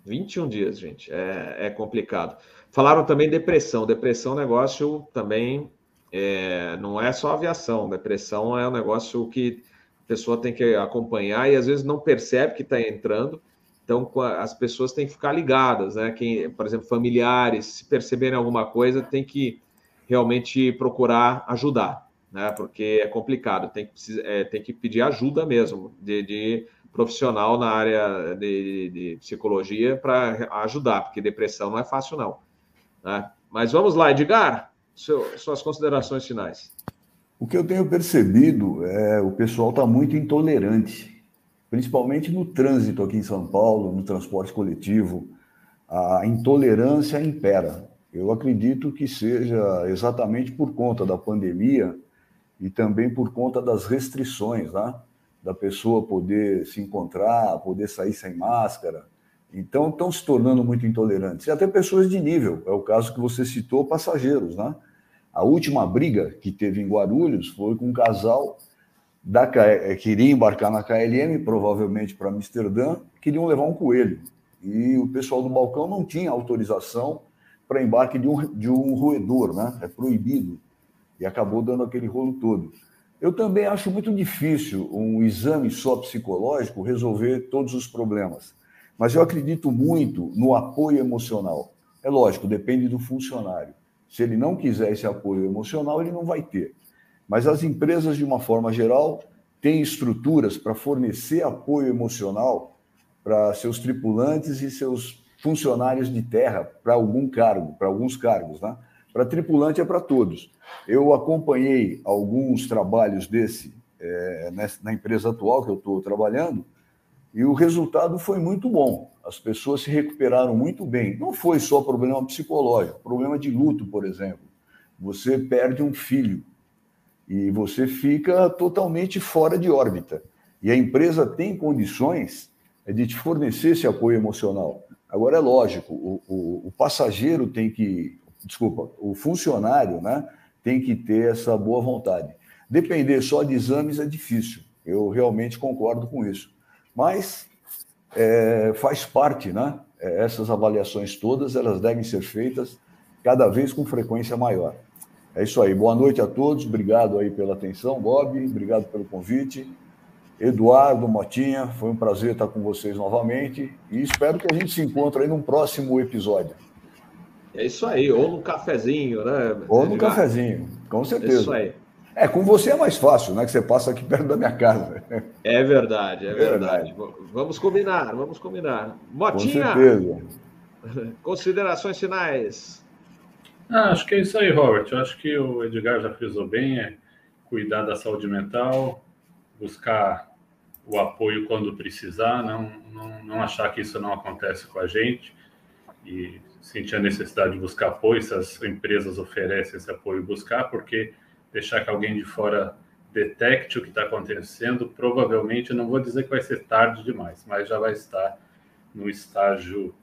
21 dias, gente, é, é complicado. Falaram também depressão. Depressão é um negócio também, é, não é só aviação. Depressão é um negócio que a pessoa tem que acompanhar e às vezes não percebe que está entrando. Então, as pessoas têm que ficar ligadas, né? Quem, por exemplo, familiares, se perceberem alguma coisa, tem que realmente procurar ajudar, né? Porque é complicado, tem que, é, tem que pedir ajuda mesmo de, de profissional na área de, de psicologia para ajudar, porque depressão não é fácil, não. Né? Mas vamos lá, Edgar, seu, suas considerações finais. O que eu tenho percebido é o pessoal está muito intolerante, principalmente no trânsito aqui em São Paulo, no transporte coletivo. A intolerância impera. Eu acredito que seja exatamente por conta da pandemia e também por conta das restrições, né? da pessoa poder se encontrar, poder sair sem máscara. Então, estão se tornando muito intolerantes. E até pessoas de nível. É o caso que você citou, passageiros. Né? A última briga que teve em Guarulhos foi com um casal da, eh, que iria embarcar na KLM, provavelmente para Amsterdã, queriam levar um coelho. E o pessoal do balcão não tinha autorização para embarque de um, de um roedor, né? É proibido. E acabou dando aquele rolo todo. Eu também acho muito difícil um exame só psicológico resolver todos os problemas. Mas eu acredito muito no apoio emocional. É lógico, depende do funcionário. Se ele não quiser esse apoio emocional, ele não vai ter. Mas as empresas, de uma forma geral, têm estruturas para fornecer apoio emocional para seus tripulantes e seus funcionários de terra para algum cargo, para alguns cargos, né? Para tripulante é para todos. Eu acompanhei alguns trabalhos desse é, na empresa atual que eu estou trabalhando e o resultado foi muito bom. As pessoas se recuperaram muito bem. Não foi só problema psicológico, problema de luto, por exemplo. Você perde um filho e você fica totalmente fora de órbita. E a empresa tem condições de te fornecer esse apoio emocional. Agora, é lógico, o, o, o passageiro tem que desculpa, o funcionário né, tem que ter essa boa vontade. Depender só de exames é difícil, eu realmente concordo com isso. Mas é, faz parte, né? É, essas avaliações todas, elas devem ser feitas cada vez com frequência maior. É isso aí. Boa noite a todos. Obrigado aí pela atenção, Bob. Obrigado pelo convite. Eduardo, Motinha, foi um prazer estar com vocês novamente e espero que a gente se encontre aí num próximo episódio. É isso aí, ou no cafezinho, né? Ou no cafezinho, com certeza. É isso aí. É, com você é mais fácil, né? Que você passa aqui perto da minha casa. É verdade, é verdade. É verdade. Vamos combinar, vamos combinar. Motinha! Com certeza. *laughs* Considerações finais. Ah, acho que é isso aí, Robert. Eu acho que o Edgar já frisou bem, é cuidar da saúde mental, buscar o apoio quando precisar, não, não, não achar que isso não acontece com a gente e sentir a necessidade de buscar apoio, se as empresas oferecem esse apoio, buscar, porque deixar que alguém de fora detecte o que está acontecendo, provavelmente, não vou dizer que vai ser tarde demais, mas já vai estar no estágio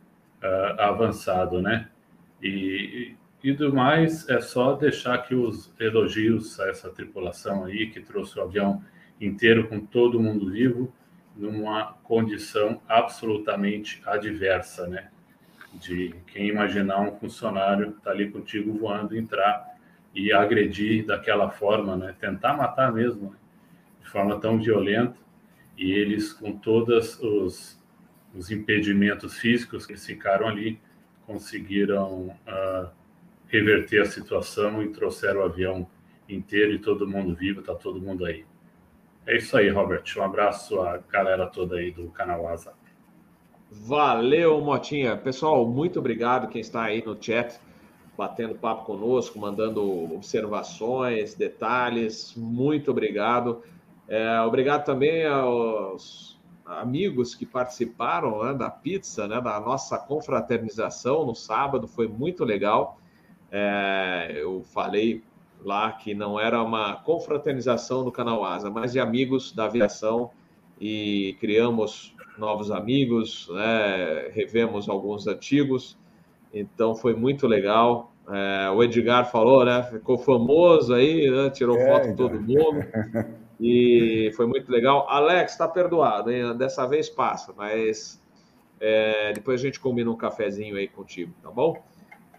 uh, avançado, né? E, e do mais, é só deixar que os elogios a essa tripulação aí, que trouxe o avião inteiro com todo mundo vivo, numa condição absolutamente adversa, né? de quem imaginar um funcionário tá ali contigo voando, entrar e agredir daquela forma, né? tentar matar mesmo, né? de forma tão violenta, e eles, com todos os, os impedimentos físicos que ficaram ali, conseguiram uh, reverter a situação e trouxeram o avião inteiro e todo mundo vivo, está todo mundo aí. É isso aí, Robert. Um abraço à galera toda aí do canal Asa. Valeu, Motinha. Pessoal, muito obrigado quem está aí no chat, batendo papo conosco, mandando observações, detalhes. Muito obrigado. É, obrigado também aos amigos que participaram né, da pizza, né, da nossa confraternização no sábado. Foi muito legal. É, eu falei lá que não era uma confraternização do canal Asa, mas de amigos da aviação e criamos novos amigos, né? revemos alguns antigos, então foi muito legal. É, o Edgar falou, né? Ficou famoso aí, né? tirou é, foto de todo então. mundo. *laughs* E foi muito legal. Alex, está perdoado, hein? Dessa vez passa, mas é, depois a gente combina um cafezinho aí contigo, tá bom?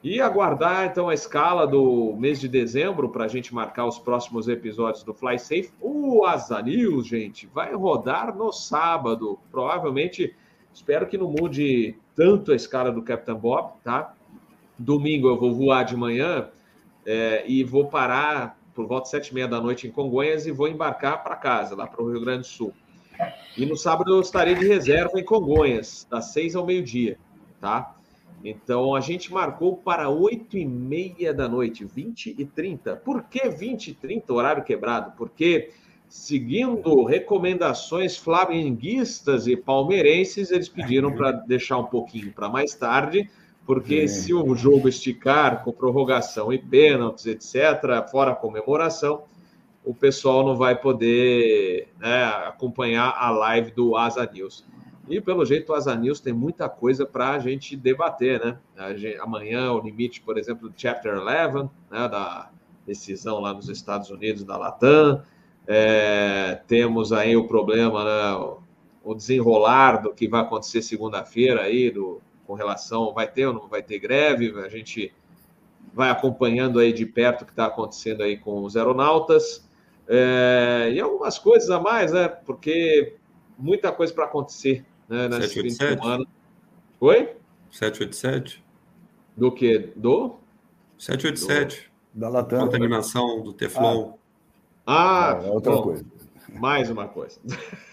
E aguardar então a escala do mês de dezembro para a gente marcar os próximos episódios do Fly Safe. O Asa News, gente, vai rodar no sábado. Provavelmente, espero que não mude tanto a escala do Captain Bob, tá? Domingo eu vou voar de manhã é, e vou parar por volta de sete e meia da noite em Congonhas e vou embarcar para casa, lá para o Rio Grande do Sul. E no sábado eu estarei de reserva em Congonhas, das seis ao meio-dia, tá? Então a gente marcou para 8 e meia da noite, 20 e 30. Por que 20 e 30, horário quebrado? Porque, seguindo recomendações flamenguistas e palmeirenses, eles pediram para deixar um pouquinho para mais tarde, porque se o jogo esticar com prorrogação e pênaltis, etc., fora a comemoração, o pessoal não vai poder né, acompanhar a live do Asa News. E pelo jeito o Asa News tem muita coisa para a gente debater, né? Gente, amanhã o limite, por exemplo, do Chapter 11, né, da decisão lá nos Estados Unidos da Latam. É, temos aí o problema, né, o desenrolar do que vai acontecer segunda-feira aí, do, com relação, vai ter ou não vai ter greve, a gente vai acompanhando aí de perto o que está acontecendo aí com os aeronautas. É, e algumas coisas a mais, né? Porque muita coisa para acontecer né, nesse 787? fim de Oi? 787? Do que? Do? 787. Do... Da Latam. Contaminação do Teflon. Ah, ah é outra bom, coisa. Mais uma coisa.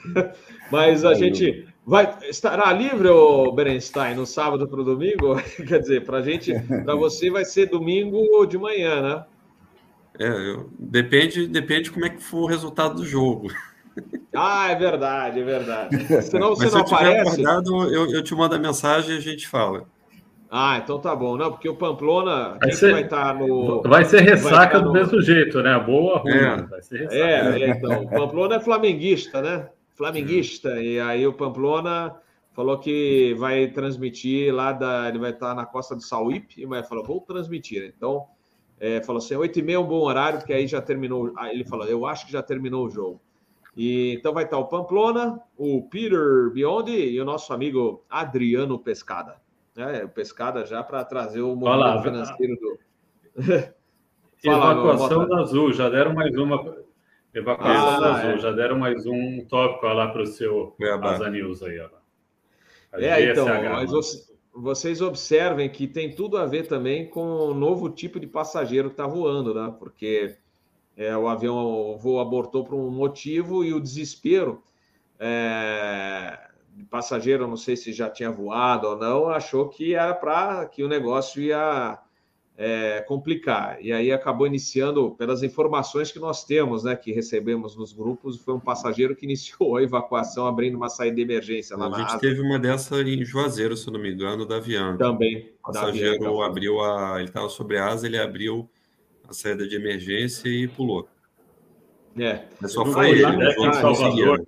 *laughs* Mas a gente vai estará livre o Berenstein no sábado para o domingo? *laughs* Quer dizer, para gente, para *laughs* você vai ser domingo ou de manhã, né? É, eu, depende, depende como é que for o resultado do jogo. Ah, é verdade, é verdade. *laughs* Senão você Mas não se eu aparece. Guardado, eu, eu te mando a mensagem e a gente fala. Ah, então tá bom. Não, porque o Pamplona vai, ser, vai estar tá no. Vai ser ressaca vai do no... mesmo jeito, né? Boa, ruim. É. Vai ser ressaca. É, é, então. O Pamplona é flamenguista, né? Flamenguista. É. E aí o Pamplona falou que vai transmitir lá da. Ele vai estar na costa do Sauípe e vai falar, vou transmitir. Então, é, falou assim: 8h30 é um bom horário, porque aí já terminou. Aí ele falou, eu acho que já terminou o jogo. E, então vai estar o Pamplona, o Peter Biondi e o nosso amigo Adriano Pescada. É, o Pescada já para trazer o momento financeiro do. *laughs* Fala, Evacuação da Azul, já deram mais uma. Evacuação ah, da Azul, é. já deram mais um tópico lá para o seu Asa News aí. Ó. É, então, mas vocês observem que tem tudo a ver também com o novo tipo de passageiro que está voando, né? Porque é, o avião, o voo abortou por um motivo e o desespero. É, passageiro, não sei se já tinha voado ou não, achou que era para que o negócio ia é, complicar. E aí acabou iniciando, pelas informações que nós temos, né, que recebemos nos grupos, foi um passageiro que iniciou a evacuação abrindo uma saída de emergência lá a na A gente Asa. teve uma dessa em Juazeiro, se não me engano, da Avianca. Também. O passageiro abriu a. Ele estava sobre a asa, ele abriu a saída de emergência e pulou. É. Mas só foi ele, né? Salvador.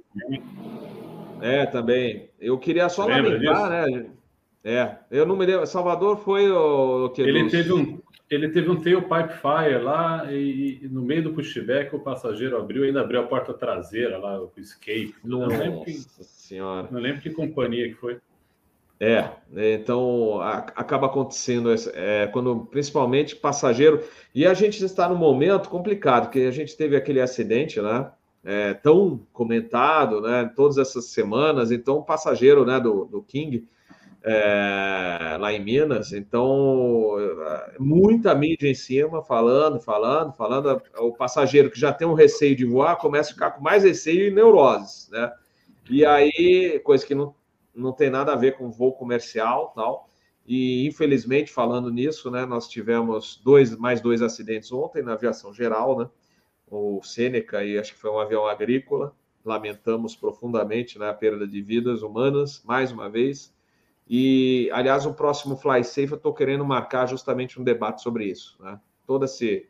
É, também. Eu queria só Lembra lamentar, disso? né? É, eu não me lembro. Salvador foi o, que ele teve um ele teve um tailpipe fire lá e, e, no meio do pushback o passageiro abriu, ainda abriu a porta traseira lá, o escape. Nossa não lembro que, senhora. Não lembro que companhia que foi. É, então a, acaba acontecendo é, quando principalmente passageiro e a gente está num momento complicado porque a gente teve aquele acidente, né? É, tão comentado, né? Todas essas semanas, então o passageiro, né? Do, do King é, lá em Minas, então muita mídia em cima falando, falando, falando. O passageiro que já tem um receio de voar começa a ficar com mais receio e neuroses, né? E aí coisa que não não tem nada a ver com voo comercial tal. E infelizmente, falando nisso, né, nós tivemos dois, mais dois acidentes ontem na aviação geral, né? O Sêneca e acho que foi um avião agrícola. Lamentamos profundamente né, a perda de vidas humanas, mais uma vez. E, aliás, o próximo Fly Safe eu estou querendo marcar justamente um debate sobre isso, né? Todo esse,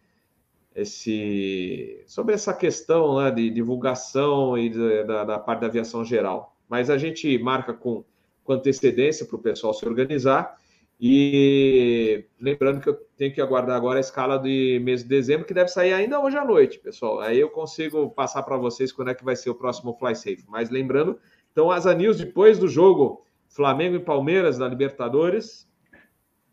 esse sobre essa questão né, de divulgação e de, da, da parte da aviação geral mas a gente marca com, com antecedência para o pessoal se organizar. E lembrando que eu tenho que aguardar agora a escala de mês de dezembro, que deve sair ainda hoje à noite, pessoal. Aí eu consigo passar para vocês quando é que vai ser o próximo Fly Safe. Mas lembrando, então, Asa News, depois do jogo Flamengo e Palmeiras da Libertadores,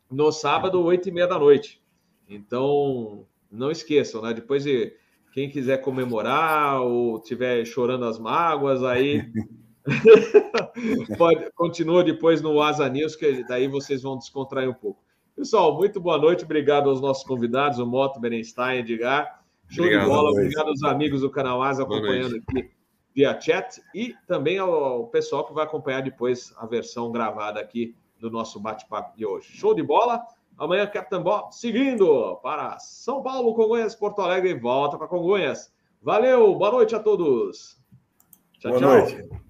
no sábado, oito e meia da noite. Então, não esqueçam, né? Depois de quem quiser comemorar ou tiver chorando as mágoas, aí *laughs* pode continua depois no Asa News, que daí vocês vão descontrair um pouco. Pessoal, muito boa noite, obrigado aos nossos convidados, o Moto Berenstein, Edgar. Show obrigado, de bola, obrigado aos amigos do canal Asa acompanhando aqui via chat e também ao pessoal que vai acompanhar depois a versão gravada aqui do nosso bate-papo de hoje. Show de bola! Amanhã, Captain Bob seguindo para São Paulo, Congonhas, Porto Alegre e volta para Congonhas. Valeu, boa noite a todos. Tchau, boa tchau. Noite.